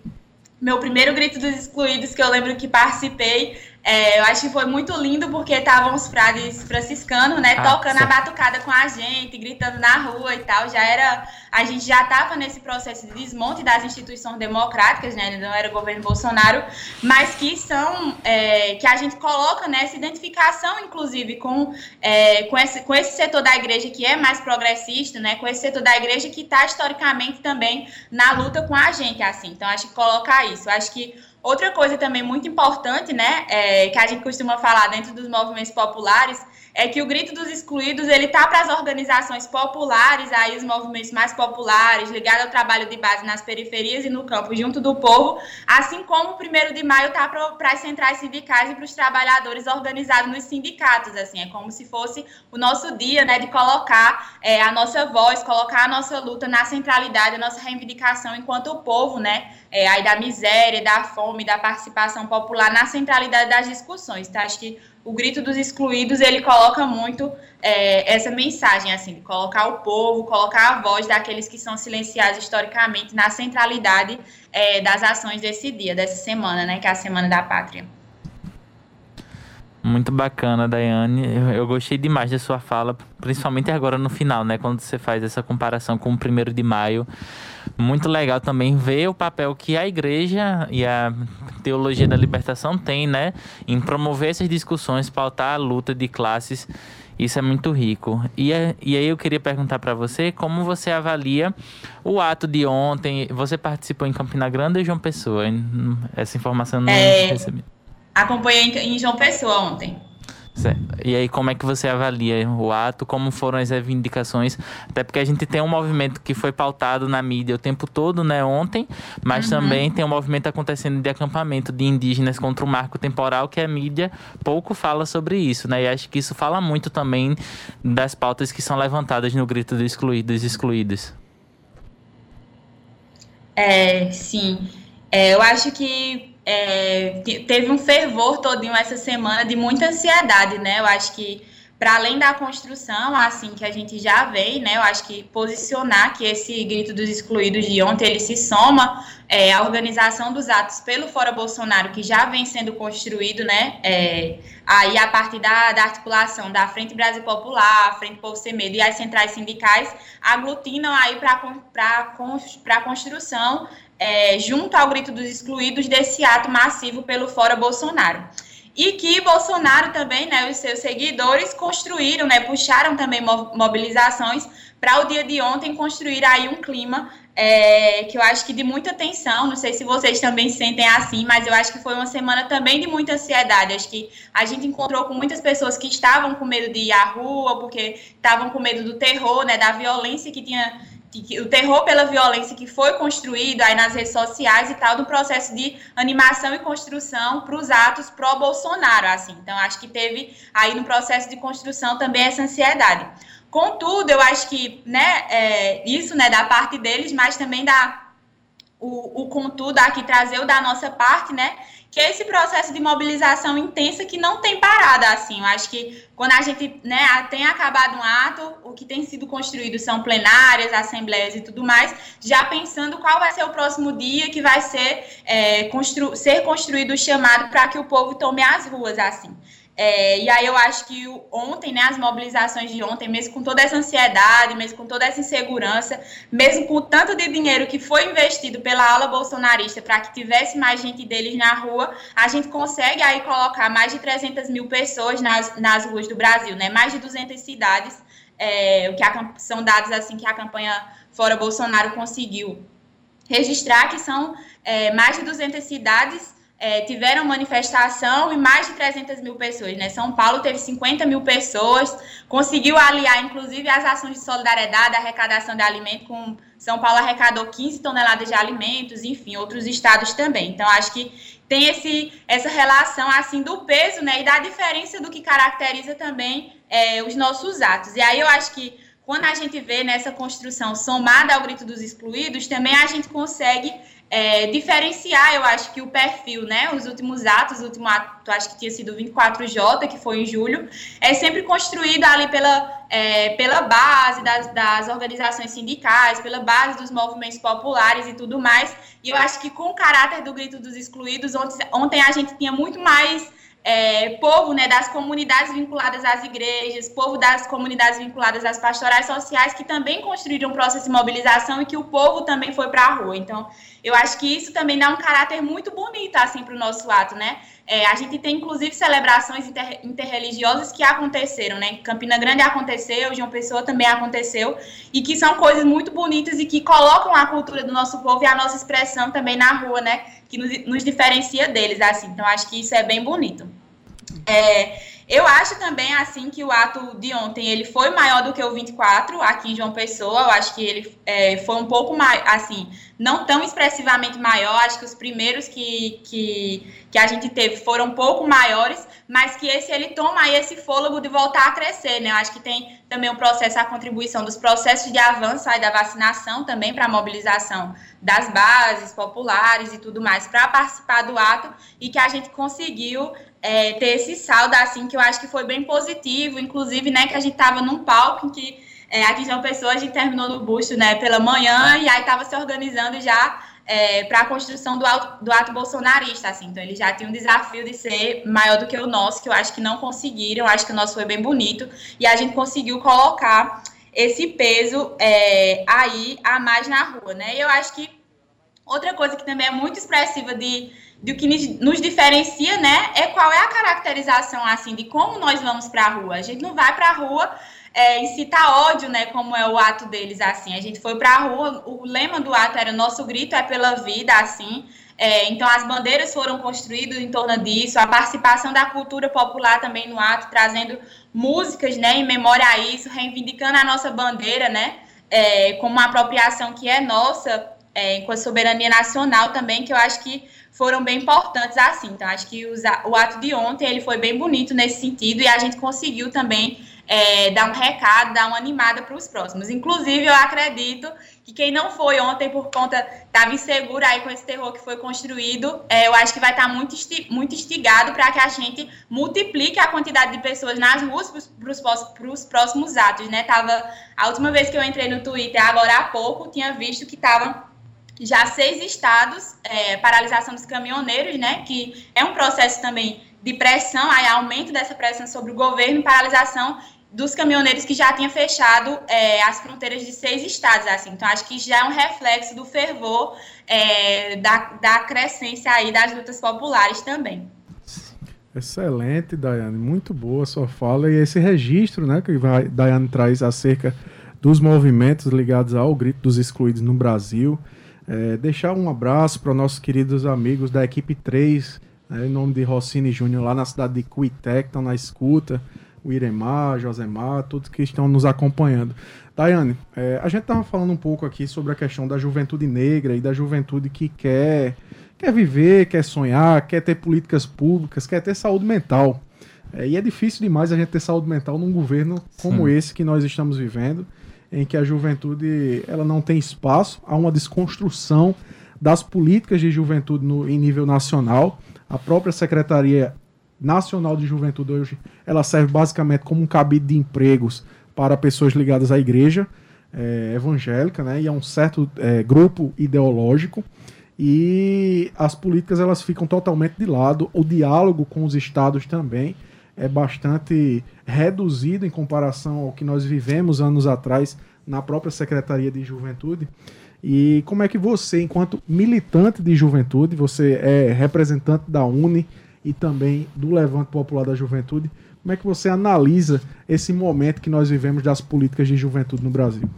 meu primeiro grito dos excluídos que eu lembro que participei é, eu acho que foi muito lindo porque estavam os frades franciscanos, né, ah, tocando certo. a batucada com a gente, gritando na rua e tal. Já era, a gente já estava nesse processo de desmonte das instituições democráticas, né, não era o governo Bolsonaro, mas que são, é, que a gente coloca nessa né, identificação, inclusive, com, é, com, esse, com esse setor da igreja que é mais progressista, né, com esse setor da igreja que está historicamente também na luta com a gente, assim. Então, acho que colocar isso. Acho que Outra coisa também muito importante, né, é, que a gente costuma falar dentro dos movimentos populares, é que o grito dos excluídos ele tá para as organizações populares, aí os movimentos mais populares, ligados ao trabalho de base nas periferias e no campo, junto do povo, assim como o primeiro de maio tá para as centrais sindicais e para os trabalhadores organizados nos sindicatos, assim, é como se fosse o nosso dia, né, de colocar é, a nossa voz, colocar a nossa luta na centralidade, a nossa reivindicação enquanto o povo, né, é, aí da miséria, da fome, da participação popular na centralidade das discussões, tá? Acho que o grito dos excluídos ele coloca muito é, essa mensagem assim de colocar o povo, colocar a voz daqueles que são silenciados historicamente na centralidade é, das ações desse dia, dessa semana, né, que é a semana da pátria.
Muito bacana, Daiane. Eu, eu, gostei demais da sua fala, principalmente agora no final, né? Quando você faz essa comparação com o primeiro de maio. Muito legal também ver o papel que a igreja e a teologia da libertação tem, né? Em promover essas discussões, pautar a luta de classes. Isso é muito rico. E, é, e aí eu queria perguntar para você como você avalia o ato de ontem. Você participou em Campina Grande ou João Pessoa? Essa informação não é... recebi.
Acompanhei em João Pessoa ontem.
Certo. E aí, como é que você avalia o ato? Como foram as reivindicações? Até porque a gente tem um movimento que foi pautado na mídia o tempo todo, né, ontem, mas uhum. também tem um movimento acontecendo de acampamento de indígenas contra o marco temporal, que a mídia pouco fala sobre isso, né? E acho que isso fala muito também das pautas que são levantadas no grito dos excluídos excluídos.
É, sim. É, eu acho que é, teve um fervor todinho essa semana de muita ansiedade, né? Eu acho que para além da construção, assim que a gente já vem, né? Eu acho que posicionar que esse grito dos excluídos de ontem ele se soma é, à organização dos atos pelo Fora Bolsonaro que já vem sendo construído, né? É, aí a partir da, da, articulação da Frente Brasil Popular, Frente Povo Sem Medo e as centrais sindicais aglutinam aí para para a construção é, junto ao grito dos excluídos desse ato massivo pelo Fora Bolsonaro. E que Bolsonaro também, né, os seus seguidores construíram, né, puxaram também mobilizações para o dia de ontem construir aí um clima é, que eu acho que de muita tensão, não sei se vocês também sentem assim, mas eu acho que foi uma semana também de muita ansiedade, acho que a gente encontrou com muitas pessoas que estavam com medo de ir à rua, porque estavam com medo do terror, né, da violência que tinha que, o terror pela violência que foi construído aí nas redes sociais e tal, do processo de animação e construção para os atos pró-Bolsonaro, assim. Então, acho que teve aí no processo de construção também essa ansiedade. Contudo, eu acho que, né, é, isso, né, da parte deles, mas também da o, o contudo aqui trazer o da nossa parte, né, que é esse processo de mobilização intensa que não tem parada, assim. Eu acho que quando a gente né, tem acabado um ato, o que tem sido construído são plenárias, assembleias e tudo mais, já pensando qual vai ser o próximo dia que vai ser, é, constru ser construído o chamado para que o povo tome as ruas, assim. É, e aí eu acho que ontem, né, as mobilizações de ontem, mesmo com toda essa ansiedade, mesmo com toda essa insegurança, mesmo com o tanto de dinheiro que foi investido pela ala bolsonarista para que tivesse mais gente deles na rua, a gente consegue aí colocar mais de 300 mil pessoas nas, nas ruas do Brasil, né, mais de 200 cidades, é, o que a, são dados assim que a campanha Fora Bolsonaro conseguiu registrar, que são é, mais de 200 cidades é, tiveram manifestação e mais de 300 mil pessoas. Né? São Paulo teve 50 mil pessoas, conseguiu aliar, inclusive, as ações de solidariedade, arrecadação de alimento, com São Paulo arrecadou 15 toneladas de alimentos, enfim, outros estados também. Então, acho que tem esse, essa relação assim do peso né, e da diferença do que caracteriza também é, os nossos atos. E aí eu acho que quando a gente vê nessa construção somada ao grito dos excluídos, também a gente consegue é, diferenciar, eu acho que o perfil, né? Os últimos atos, o último ato, acho que tinha sido 24J, que foi em julho, é sempre construído ali pela, é, pela base das, das organizações sindicais, pela base dos movimentos populares e tudo mais. E eu acho que com o caráter do grito dos excluídos, ontem, ontem a gente tinha muito mais é, povo né, das comunidades vinculadas às igrejas, povo das comunidades vinculadas às pastorais sociais, que também construíram um processo de mobilização e que o povo também foi para a rua. Então, eu acho que isso também dá um caráter muito bonito assim, para o nosso ato, né? É, a gente tem, inclusive, celebrações inter, interreligiosas que aconteceram, né? Campina Grande aconteceu, João Pessoa também aconteceu, e que são coisas muito bonitas e que colocam a cultura do nosso povo e a nossa expressão também na rua, né? Que nos, nos diferencia deles, assim. Então, acho que isso é bem bonito. É, eu acho também, assim, que o ato de ontem, ele foi maior do que o 24 aqui em João Pessoa. Eu acho que ele é, foi um pouco mais, assim, não tão expressivamente maior. Acho que os primeiros que, que, que a gente teve foram um pouco maiores, mas que esse, ele toma aí esse fôlego de voltar a crescer, né? Eu acho que tem também o um processo, a contribuição dos processos de avanço aí da vacinação também para a mobilização das bases populares e tudo mais para participar do ato e que a gente conseguiu é, ter esse saldo, assim, que eu acho que foi bem positivo, inclusive, né, que a gente estava num palco em que é, aqui em João Pessoa a gente terminou no busto, né, pela manhã, e aí estava se organizando já é, para a construção do, ato, do ato bolsonarista, assim. Então, eles já tinham um desafio de ser maior do que o nosso, que eu acho que não conseguiram. Eu acho que o nosso foi bem bonito e a gente conseguiu colocar esse peso é, aí a mais na rua, né? E eu acho que outra coisa que também é muito expressiva de do que nos diferencia, né, é qual é a caracterização assim de como nós vamos para a rua. A gente não vai para a rua é, incitar ódio, né, como é o ato deles assim. A gente foi para a rua, o lema do ato era nosso grito é pela vida, assim. É, então as bandeiras foram construídas em torno disso, a participação da cultura popular também no ato, trazendo músicas, né, em memória a isso, reivindicando a nossa bandeira, né, é, como uma apropriação que é nossa, é, com a soberania nacional também, que eu acho que foram bem importantes assim. Então, acho que o ato de ontem ele foi bem bonito nesse sentido e a gente conseguiu também é, dar um recado, dar uma animada para os próximos. Inclusive, eu acredito que quem não foi ontem por conta estava inseguro aí com esse terror que foi construído, é, eu acho que vai estar tá muito, muito instigado para que a gente multiplique a quantidade de pessoas nas ruas para os próximos atos, né? Tava a última vez que eu entrei no Twitter, agora há pouco, tinha visto que estavam já seis estados, é, paralisação dos caminhoneiros, né, que é um processo também de pressão, aí aumento dessa pressão sobre o governo, paralisação dos caminhoneiros que já tinha fechado é, as fronteiras de seis estados, assim. Então, acho que já é um reflexo do fervor é, da, da crescência aí das lutas populares também.
Excelente, Daiane. Muito boa a sua fala. E esse registro né, que vai, Daiane traz acerca dos movimentos ligados ao grito dos excluídos no Brasil. É, deixar um abraço para nossos queridos amigos da equipe 3, né, em nome de Rossini Júnior, lá na cidade de Cuité, que estão na escuta. O Iremar, Josemar, todos que estão nos acompanhando. Daiane, é, a gente estava falando um pouco aqui sobre a questão da juventude negra e da juventude que quer, quer viver, quer sonhar, quer ter políticas públicas, quer ter saúde mental. É, e é difícil demais a gente ter saúde mental num governo como Sim. esse que nós estamos vivendo em que a juventude ela não tem espaço, há uma desconstrução das políticas de juventude no, em nível nacional. A própria Secretaria Nacional de Juventude hoje ela serve basicamente como um cabide de empregos para pessoas ligadas à igreja é, evangélica, né, e a um certo é, grupo ideológico. E as políticas elas ficam totalmente de lado, o diálogo com os estados também é bastante reduzido em comparação ao que nós vivemos anos atrás na própria Secretaria de Juventude. E como é que você, enquanto militante de juventude, você é representante da UNE e também do Levante Popular da Juventude, como é que você analisa esse momento que nós vivemos das políticas de juventude no Brasil?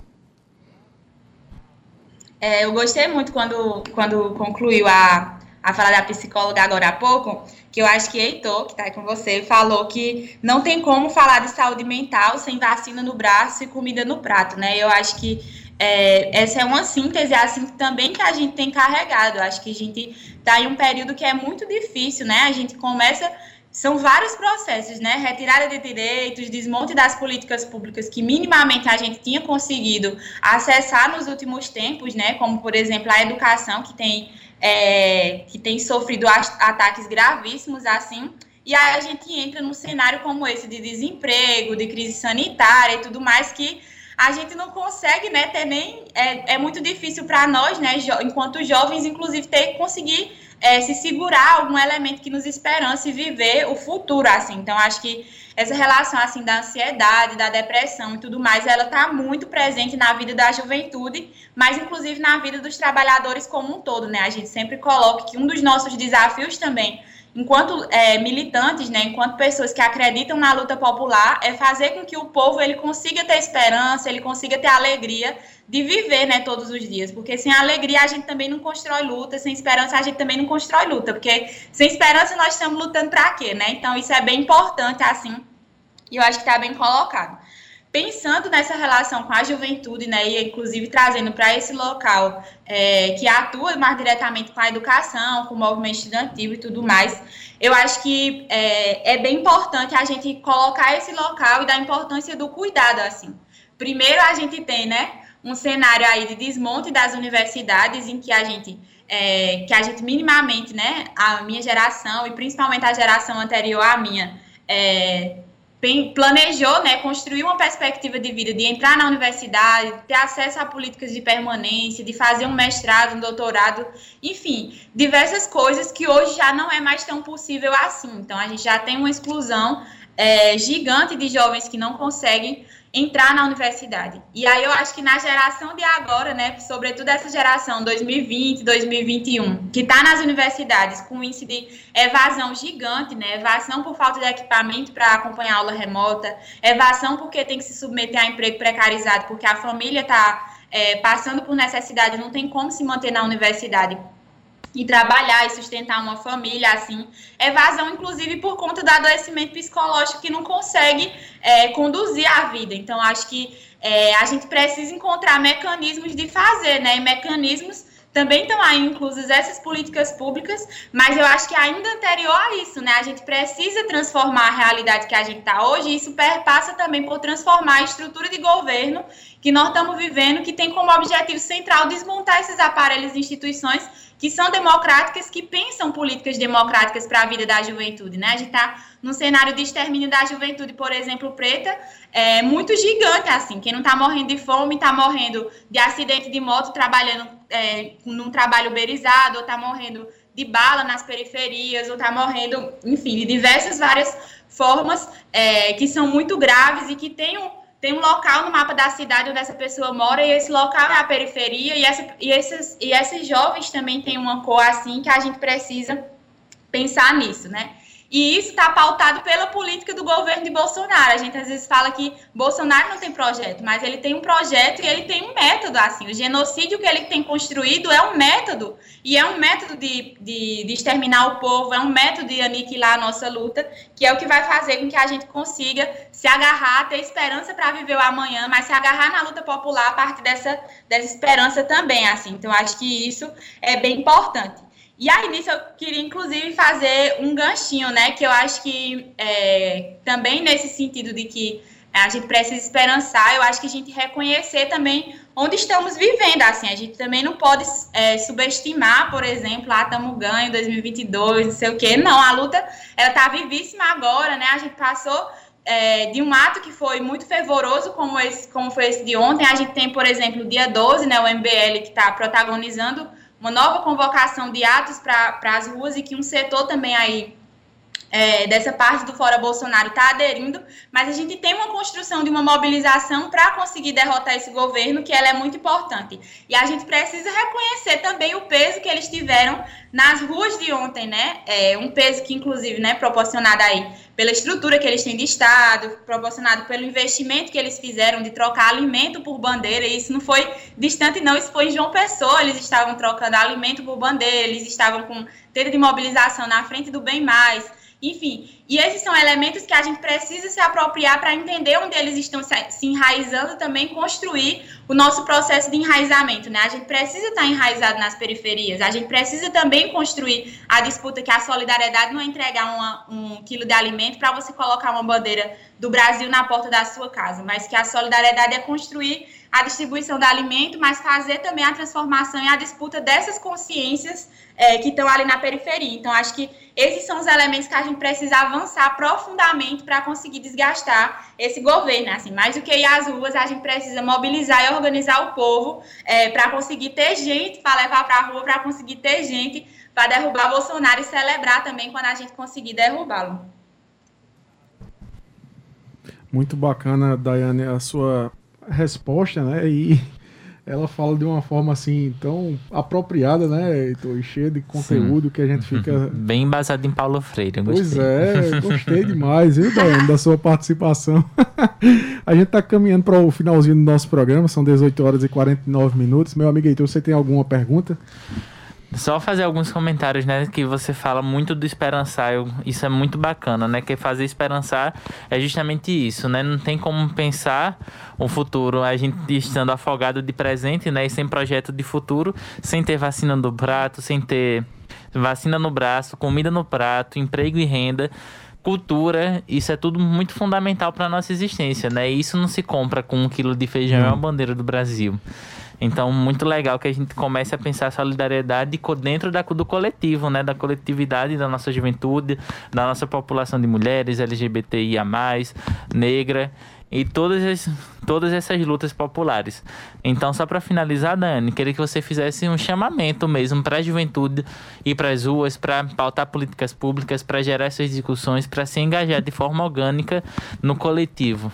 É, eu gostei muito quando, quando concluiu a, a fala da psicóloga agora há pouco, que eu acho que Heitor, que está aí com você, falou que não tem como falar de saúde mental sem vacina no braço e comida no prato, né? Eu acho que é, essa é uma síntese, assim também que a gente tem carregado. Acho que a gente está em um período que é muito difícil, né? A gente começa são vários processos, né? Retirada de direitos, desmonte das políticas públicas que minimamente a gente tinha conseguido acessar nos últimos tempos, né? Como, por exemplo, a educação, que tem é, que tem sofrido ataques gravíssimos assim. E aí a gente entra num cenário como esse de desemprego, de crise sanitária e tudo mais que a gente não consegue, né, ter nem é, é muito difícil para nós, né, jo, enquanto jovens, inclusive ter conseguir é, se segurar algum elemento que nos esperança e viver o futuro, assim. Então acho que essa relação assim da ansiedade, da depressão e tudo mais, ela está muito presente na vida da juventude, mas inclusive na vida dos trabalhadores como um todo, né? A gente sempre coloca que um dos nossos desafios também enquanto é, militantes, né, enquanto pessoas que acreditam na luta popular, é fazer com que o povo ele consiga ter esperança, ele consiga ter alegria de viver, né, todos os dias, porque sem alegria a gente também não constrói luta, sem esperança a gente também não constrói luta, porque sem esperança nós estamos lutando para quê, né? Então isso é bem importante assim, e eu acho que está bem colocado pensando nessa relação com a juventude, né, e inclusive trazendo para esse local é, que atua mais diretamente com a educação, com o movimento estudantil e tudo mais, eu acho que é, é bem importante a gente colocar esse local e dar importância do cuidado, assim. Primeiro, a gente tem, né, um cenário aí de desmonte das universidades em que a gente é, que a gente minimamente, né, a minha geração e principalmente a geração anterior à minha, é, planejou, né, construir uma perspectiva de vida, de entrar na universidade, ter acesso a políticas de permanência, de fazer um mestrado, um doutorado, enfim, diversas coisas que hoje já não é mais tão possível assim. Então, a gente já tem uma exclusão é, gigante de jovens que não conseguem entrar na universidade. E aí eu acho que na geração de agora, né, sobretudo essa geração 2020, 2021, que está nas universidades com índice de evasão gigante, né, evasão por falta de equipamento para acompanhar aula remota, evasão porque tem que se submeter a emprego precarizado, porque a família está é, passando por necessidade, não tem como se manter na universidade e trabalhar e sustentar uma família, assim, evasão, inclusive, por conta do adoecimento psicológico que não consegue é, conduzir a vida. Então, acho que é, a gente precisa encontrar mecanismos de fazer, né? E mecanismos também estão aí inclusas essas políticas públicas, mas eu acho que ainda anterior a isso, né? A gente precisa transformar a realidade que a gente está hoje, e isso perpassa também por transformar a estrutura de governo que nós estamos vivendo, que tem como objetivo central desmontar esses aparelhos e instituições que são democráticas, que pensam políticas democráticas para a vida da juventude, né? A gente está num cenário de extermínio da juventude, por exemplo, preta, é muito gigante, assim. Quem não está morrendo de fome, está morrendo de acidente de moto, trabalhando é, num trabalho uberizado, ou está morrendo de bala nas periferias, ou está morrendo, enfim, de diversas várias formas é, que são muito graves e que têm um tem um local no mapa da cidade onde essa pessoa mora e esse local é a periferia e, essa, e, esses, e esses jovens também têm uma cor assim que a gente precisa pensar nisso, né? E isso está pautado pela política do governo de Bolsonaro. A gente às vezes fala que Bolsonaro não tem projeto, mas ele tem um projeto e ele tem um método. Assim, o genocídio que ele tem construído é um método e é um método de, de, de exterminar o povo, é um método de aniquilar a nossa luta, que é o que vai fazer com que a gente consiga se agarrar, ter esperança para viver o amanhã, mas se agarrar na luta popular a partir dessa, dessa esperança também. Assim, então acho que isso é bem importante. E aí, nisso, eu queria, inclusive, fazer um ganchinho, né? Que eu acho que é, também nesse sentido de que a gente precisa esperançar, eu acho que a gente reconhecer também onde estamos vivendo, assim, a gente também não pode é, subestimar, por exemplo, ah, estamos ganho 2022, não sei o quê, não, a luta, ela tá vivíssima agora, né, a gente passou é, de um ato que foi muito fervoroso, como, esse, como foi esse de ontem, a gente tem, por exemplo, o dia 12, né, o MBL que está protagonizando uma nova convocação de atos para as ruas e que um setor também aí é, dessa parte do Fora Bolsonaro está aderindo, mas a gente tem uma construção de uma mobilização para conseguir derrotar esse governo, que ela é muito importante. E a gente precisa reconhecer também o peso que eles tiveram nas ruas de ontem, né? É, um peso que, inclusive, né, proporcionado aí pela estrutura que eles têm de Estado, proporcionado pelo investimento que eles fizeram de trocar alimento por bandeira, e isso não foi distante, não, isso foi em João Pessoa, eles estavam trocando alimento por bandeira, eles estavam com teira de mobilização na frente do Bem Mais, enfim, e esses são elementos que a gente precisa se apropriar para entender onde eles estão se enraizando também construir o nosso processo de enraizamento, né? A gente precisa estar enraizado nas periferias, a gente precisa também construir a disputa que a solidariedade não é entregar uma, um quilo de alimento para você colocar uma bandeira do Brasil na porta da sua casa, mas que a solidariedade é construir a distribuição do alimento, mas fazer também a transformação e a disputa dessas consciências é, que estão ali na periferia. Então, acho que esses são os elementos que a gente precisa avançar profundamente para conseguir desgastar esse governo. Assim, mais do que ir às ruas, a gente precisa mobilizar e organizar o povo é, para conseguir ter gente para levar para a rua, para conseguir ter gente para derrubar Bolsonaro e celebrar também quando a gente conseguir derrubá-lo.
Muito bacana, Daiane, a sua resposta, né? E ela fala de uma forma assim tão apropriada, né, Heitor? E cheia de conteúdo Sim. que a gente fica.
Bem embasado em Paulo Freire.
Pois é, gostei demais, viu, Daiane, da sua participação. a gente tá caminhando para o finalzinho do nosso programa, são 18 horas e 49 minutos. Meu amigo Heitor, você tem alguma pergunta?
Só fazer alguns comentários, né? Que você fala muito do esperançar. Eu, isso é muito bacana, né? Que fazer esperançar é justamente isso, né? Não tem como pensar um futuro a gente estando afogado de presente, né? E sem projeto de futuro, sem ter vacina no prato, sem ter vacina no braço, comida no prato, emprego e renda cultura, isso é tudo muito fundamental para nossa existência, né? E isso não se compra com um quilo de feijão e uma bandeira do Brasil. Então, muito legal que a gente comece a pensar a solidariedade dentro da, do coletivo, né? Da coletividade da nossa juventude, da nossa população de mulheres, LGBTIA+, negra e todas, as, todas essas lutas populares. Então, só para finalizar, Dani, queria que você fizesse um chamamento mesmo para a juventude ir para as ruas, para pautar políticas públicas, para gerar essas discussões, para se engajar de forma orgânica no coletivo.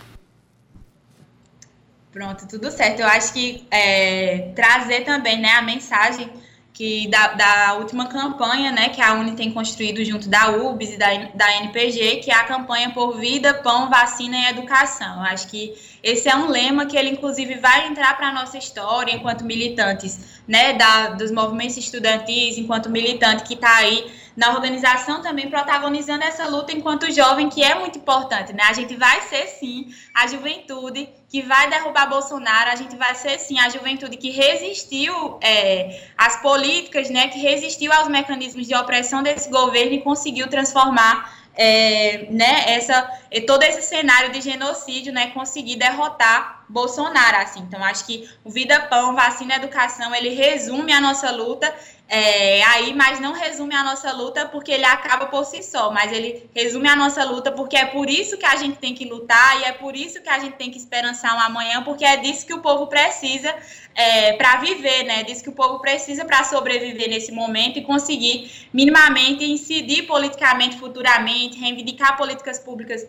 Pronto, tudo certo. Eu acho que é, trazer também né, a mensagem que da, da, última campanha, né, que a Uni tem construído junto da UBS e da, da NPG, que é a campanha por vida, pão, vacina e educação. Eu acho que esse é um lema que ele, inclusive, vai entrar para a nossa história enquanto militantes, né, da, dos movimentos estudantis, enquanto militante que está aí na organização também protagonizando essa luta enquanto jovem, que é muito importante, né? A gente vai ser, sim, a juventude que vai derrubar Bolsonaro, a gente vai ser, sim, a juventude que resistiu é, às políticas, né? Que resistiu aos mecanismos de opressão desse governo e conseguiu transformar é, né, essa, todo esse cenário de genocídio, né, conseguir derrotar Bolsonaro, assim. Então, acho que o Vida Pão, Vacina Educação, ele resume a nossa luta é, aí, mas não resume a nossa luta porque ele acaba por si só, mas ele resume a nossa luta porque é por isso que a gente tem que lutar e é por isso que a gente tem que esperançar um amanhã, porque é disso que o povo precisa é, para viver, né? Disso que o povo precisa para sobreviver nesse momento e conseguir minimamente incidir politicamente futuramente, reivindicar políticas públicas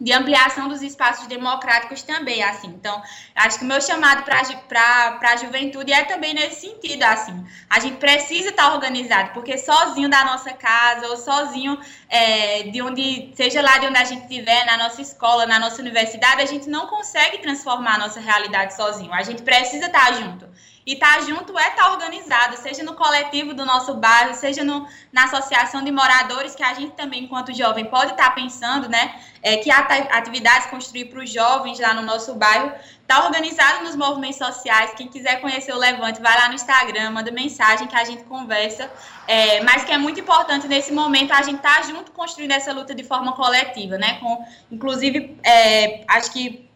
de ampliação dos espaços democráticos também, assim. Então, acho que o meu chamado para a juventude é também nesse sentido, assim. A gente precisa estar tá organizado, porque sozinho da nossa casa ou sozinho é, de onde, seja lá de onde a gente estiver, na nossa escola, na nossa universidade, a gente não consegue transformar a nossa realidade sozinho. A gente precisa estar tá junto. E estar tá junto é estar tá organizado, seja no coletivo do nosso bairro, seja no, na associação de moradores, que a gente também, enquanto jovem, pode estar tá pensando, né? É, que atividades construir para os jovens lá no nosso bairro. Está organizado nos movimentos sociais. Quem quiser conhecer o Levante, vai lá no Instagram, manda mensagem que a gente conversa. É, mas que é muito importante nesse momento a gente estar tá junto construindo essa luta de forma coletiva, né? Com, inclusive, é, acho que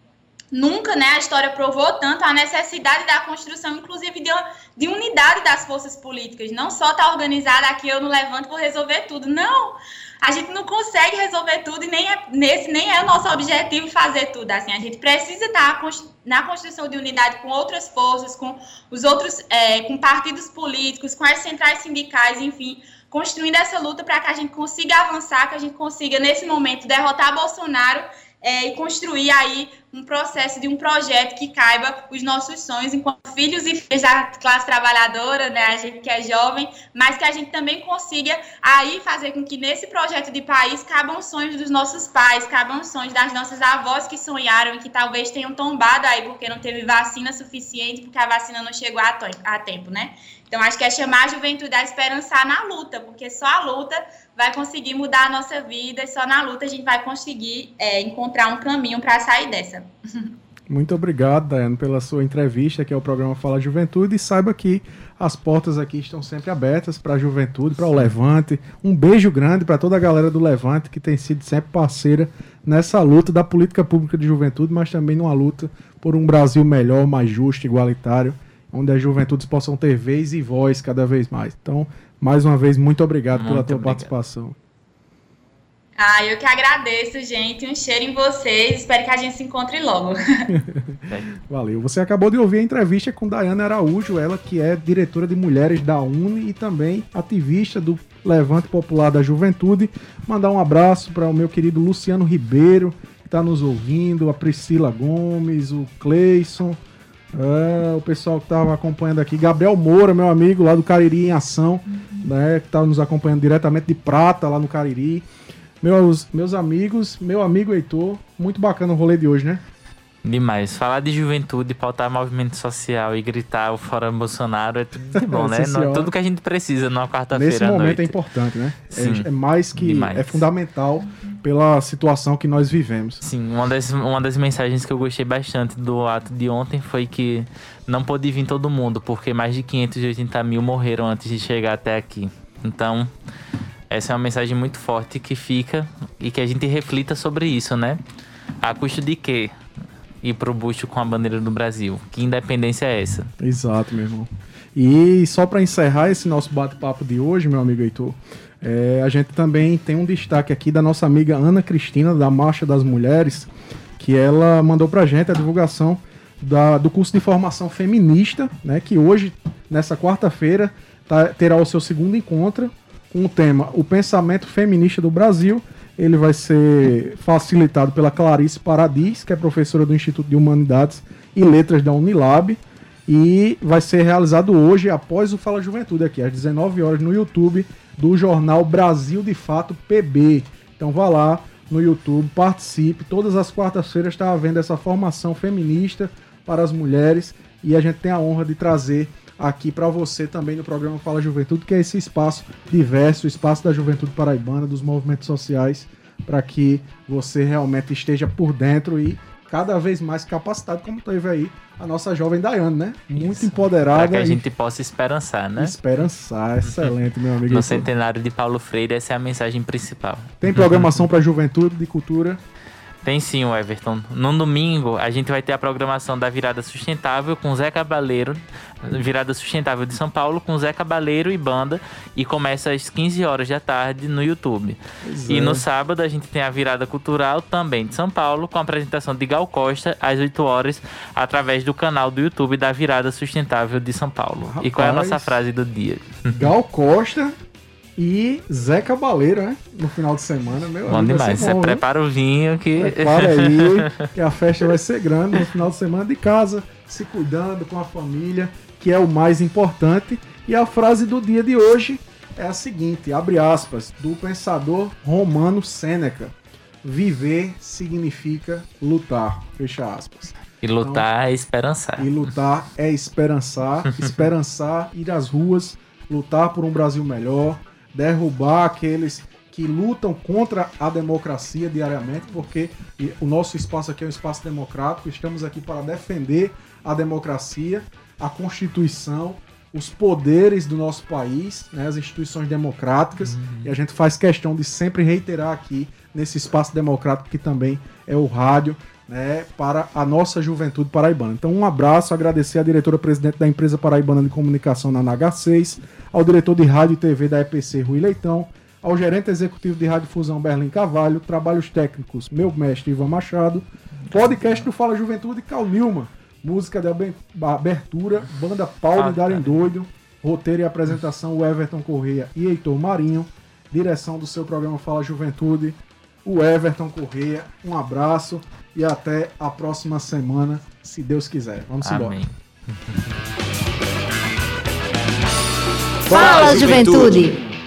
Nunca, né, a história provou tanto a necessidade da construção, inclusive, de, de unidade das forças políticas. Não só estar tá organizada aqui, eu não levanto, vou resolver tudo. Não! A gente não consegue resolver tudo e nem é, nesse nem é o nosso objetivo fazer tudo. Assim, a gente precisa estar tá na construção de unidade com outras forças, com os outros, é, com partidos políticos, com as centrais sindicais, enfim, construindo essa luta para que a gente consiga avançar, que a gente consiga, nesse momento, derrotar Bolsonaro é, e construir aí um processo de um projeto que caiba os nossos sonhos enquanto filhos e filhas da classe trabalhadora, né, a gente que é jovem, mas que a gente também consiga aí fazer com que nesse projeto de país cabam os sonhos dos nossos pais, cabam os sonhos das nossas avós que sonharam e que talvez tenham tombado aí porque não teve vacina suficiente, porque a vacina não chegou a tempo, né? Então, acho que é chamar a juventude a esperançar na luta, porque só a luta vai conseguir mudar a nossa vida e só na luta a gente vai conseguir é, encontrar um caminho para sair dessa.
Muito obrigado, Daiane, pela sua entrevista aqui ao programa Fala Juventude e saiba que as portas aqui estão sempre abertas para a juventude, para o Levante. Um beijo grande para toda a galera do Levante que tem sido sempre parceira nessa luta da política pública de juventude, mas também numa luta por um Brasil melhor, mais justo, igualitário onde as juventudes possam ter vez e voz cada vez mais. Então, mais uma vez, muito obrigado muito pela tua obrigado. participação.
Ah, eu que agradeço, gente. Um cheiro em vocês. Espero que a gente se encontre logo.
Valeu. Você acabou de ouvir a entrevista com Dayana Araújo, ela que é diretora de mulheres da Uni e também ativista do Levante Popular da Juventude. Mandar um abraço para o meu querido Luciano Ribeiro, que está nos ouvindo, a Priscila Gomes, o Cleison, é, o pessoal que estava acompanhando aqui, Gabriel Moura, meu amigo lá do Cariri em Ação, né, que estava nos acompanhando diretamente de Prata lá no Cariri. Meus, meus amigos, meu amigo Heitor, muito bacana o rolê de hoje, né?
Demais. Falar de juventude, pautar movimento social e gritar o fora Bolsonaro é tudo de bom, né? Não, tudo que a gente precisa numa quarta-feira.
Nesse momento
noite.
é importante, né? É, é, mais que. Demais. É fundamental pela situação que nós vivemos.
Sim, uma das, uma das mensagens que eu gostei bastante do ato de ontem foi que não pôde vir todo mundo, porque mais de 580 mil morreram antes de chegar até aqui. Então, essa é uma mensagem muito forte que fica e que a gente reflita sobre isso, né? A custo de quê? Ir pro busto com a bandeira do Brasil. Que independência é essa?
Exato, meu irmão. E só para encerrar esse nosso bate-papo de hoje, meu amigo Heitor, é, a gente também tem um destaque aqui da nossa amiga Ana Cristina, da Marcha das Mulheres, que ela mandou pra gente a divulgação da, do curso de formação feminista, né, que hoje, nessa quarta-feira, tá, terá o seu segundo encontro com o tema O Pensamento Feminista do Brasil. Ele vai ser facilitado pela Clarice Paradis, que é professora do Instituto de Humanidades e Letras da Unilab. E vai ser realizado hoje, após o Fala Juventude, aqui, às 19 horas, no YouTube do jornal Brasil de Fato PB. Então vá lá no YouTube, participe. Todas as quartas-feiras está havendo essa formação feminista para as mulheres e a gente tem a honra de trazer aqui para você também no programa Fala Juventude, que é esse espaço diverso, o espaço da juventude paraibana, dos movimentos sociais, para que você realmente esteja por dentro e cada vez mais capacitado, como teve aí a nossa jovem Dayane, né? Muito Isso. empoderada. Para
que a gente possa esperançar, né?
Esperançar, excelente, meu amigo.
No centenário de Paulo Freire, essa é a mensagem principal.
Tem programação para juventude, de cultura?
Tem sim, Everton. No domingo, a gente vai ter a programação da Virada Sustentável com Zé Cabaleiro, Virada Sustentável de São Paulo, com Zé Cabaleiro e banda, e começa às 15 horas da tarde no YouTube. Pois e é. no sábado, a gente tem a Virada Cultural também de São Paulo, com a apresentação de Gal Costa às 8 horas, através do canal do YouTube da Virada Sustentável de São Paulo. Rapaz, e qual é a nossa frase do dia?
Gal Costa e Zé Cabaleiro, né? No final de semana, meu
Bom demais. Você prepara o vinho que.
Prepara aí, que a festa vai ser grande no final de semana de casa, se cuidando com a família, que é o mais importante. E a frase do dia de hoje é a seguinte: abre aspas, do pensador romano Sêneca. Viver significa lutar. Fecha aspas.
E lutar então, é esperançar.
E lutar é esperançar, esperançar, ir às ruas, lutar por um Brasil melhor, derrubar aqueles que lutam contra a democracia diariamente, porque o nosso espaço aqui é um espaço democrático, estamos aqui para defender a democracia, a Constituição, os poderes do nosso país, né, as instituições democráticas, uhum. e a gente faz questão de sempre reiterar aqui nesse espaço democrático que também é o rádio, né, para a nossa juventude paraibana. Então, um abraço, agradecer à diretora-presidente da empresa paraibana de comunicação na NH6, ao diretor de rádio e TV da EPC, Rui Leitão, ao gerente executivo de Rádio Fusão, Berlim Cavalho, trabalhos técnicos, meu mestre Ivan Machado, podcast do Fala Juventude, Cal Nilma, música de abertura, banda Paulo e Darem Doido, roteiro e apresentação, o Everton Correia e Heitor Marinho, direção do seu programa Fala Juventude, o Everton Correia. Um abraço e até a próxima semana, se Deus quiser. Vamos Amém. embora.
Fala, Juventude.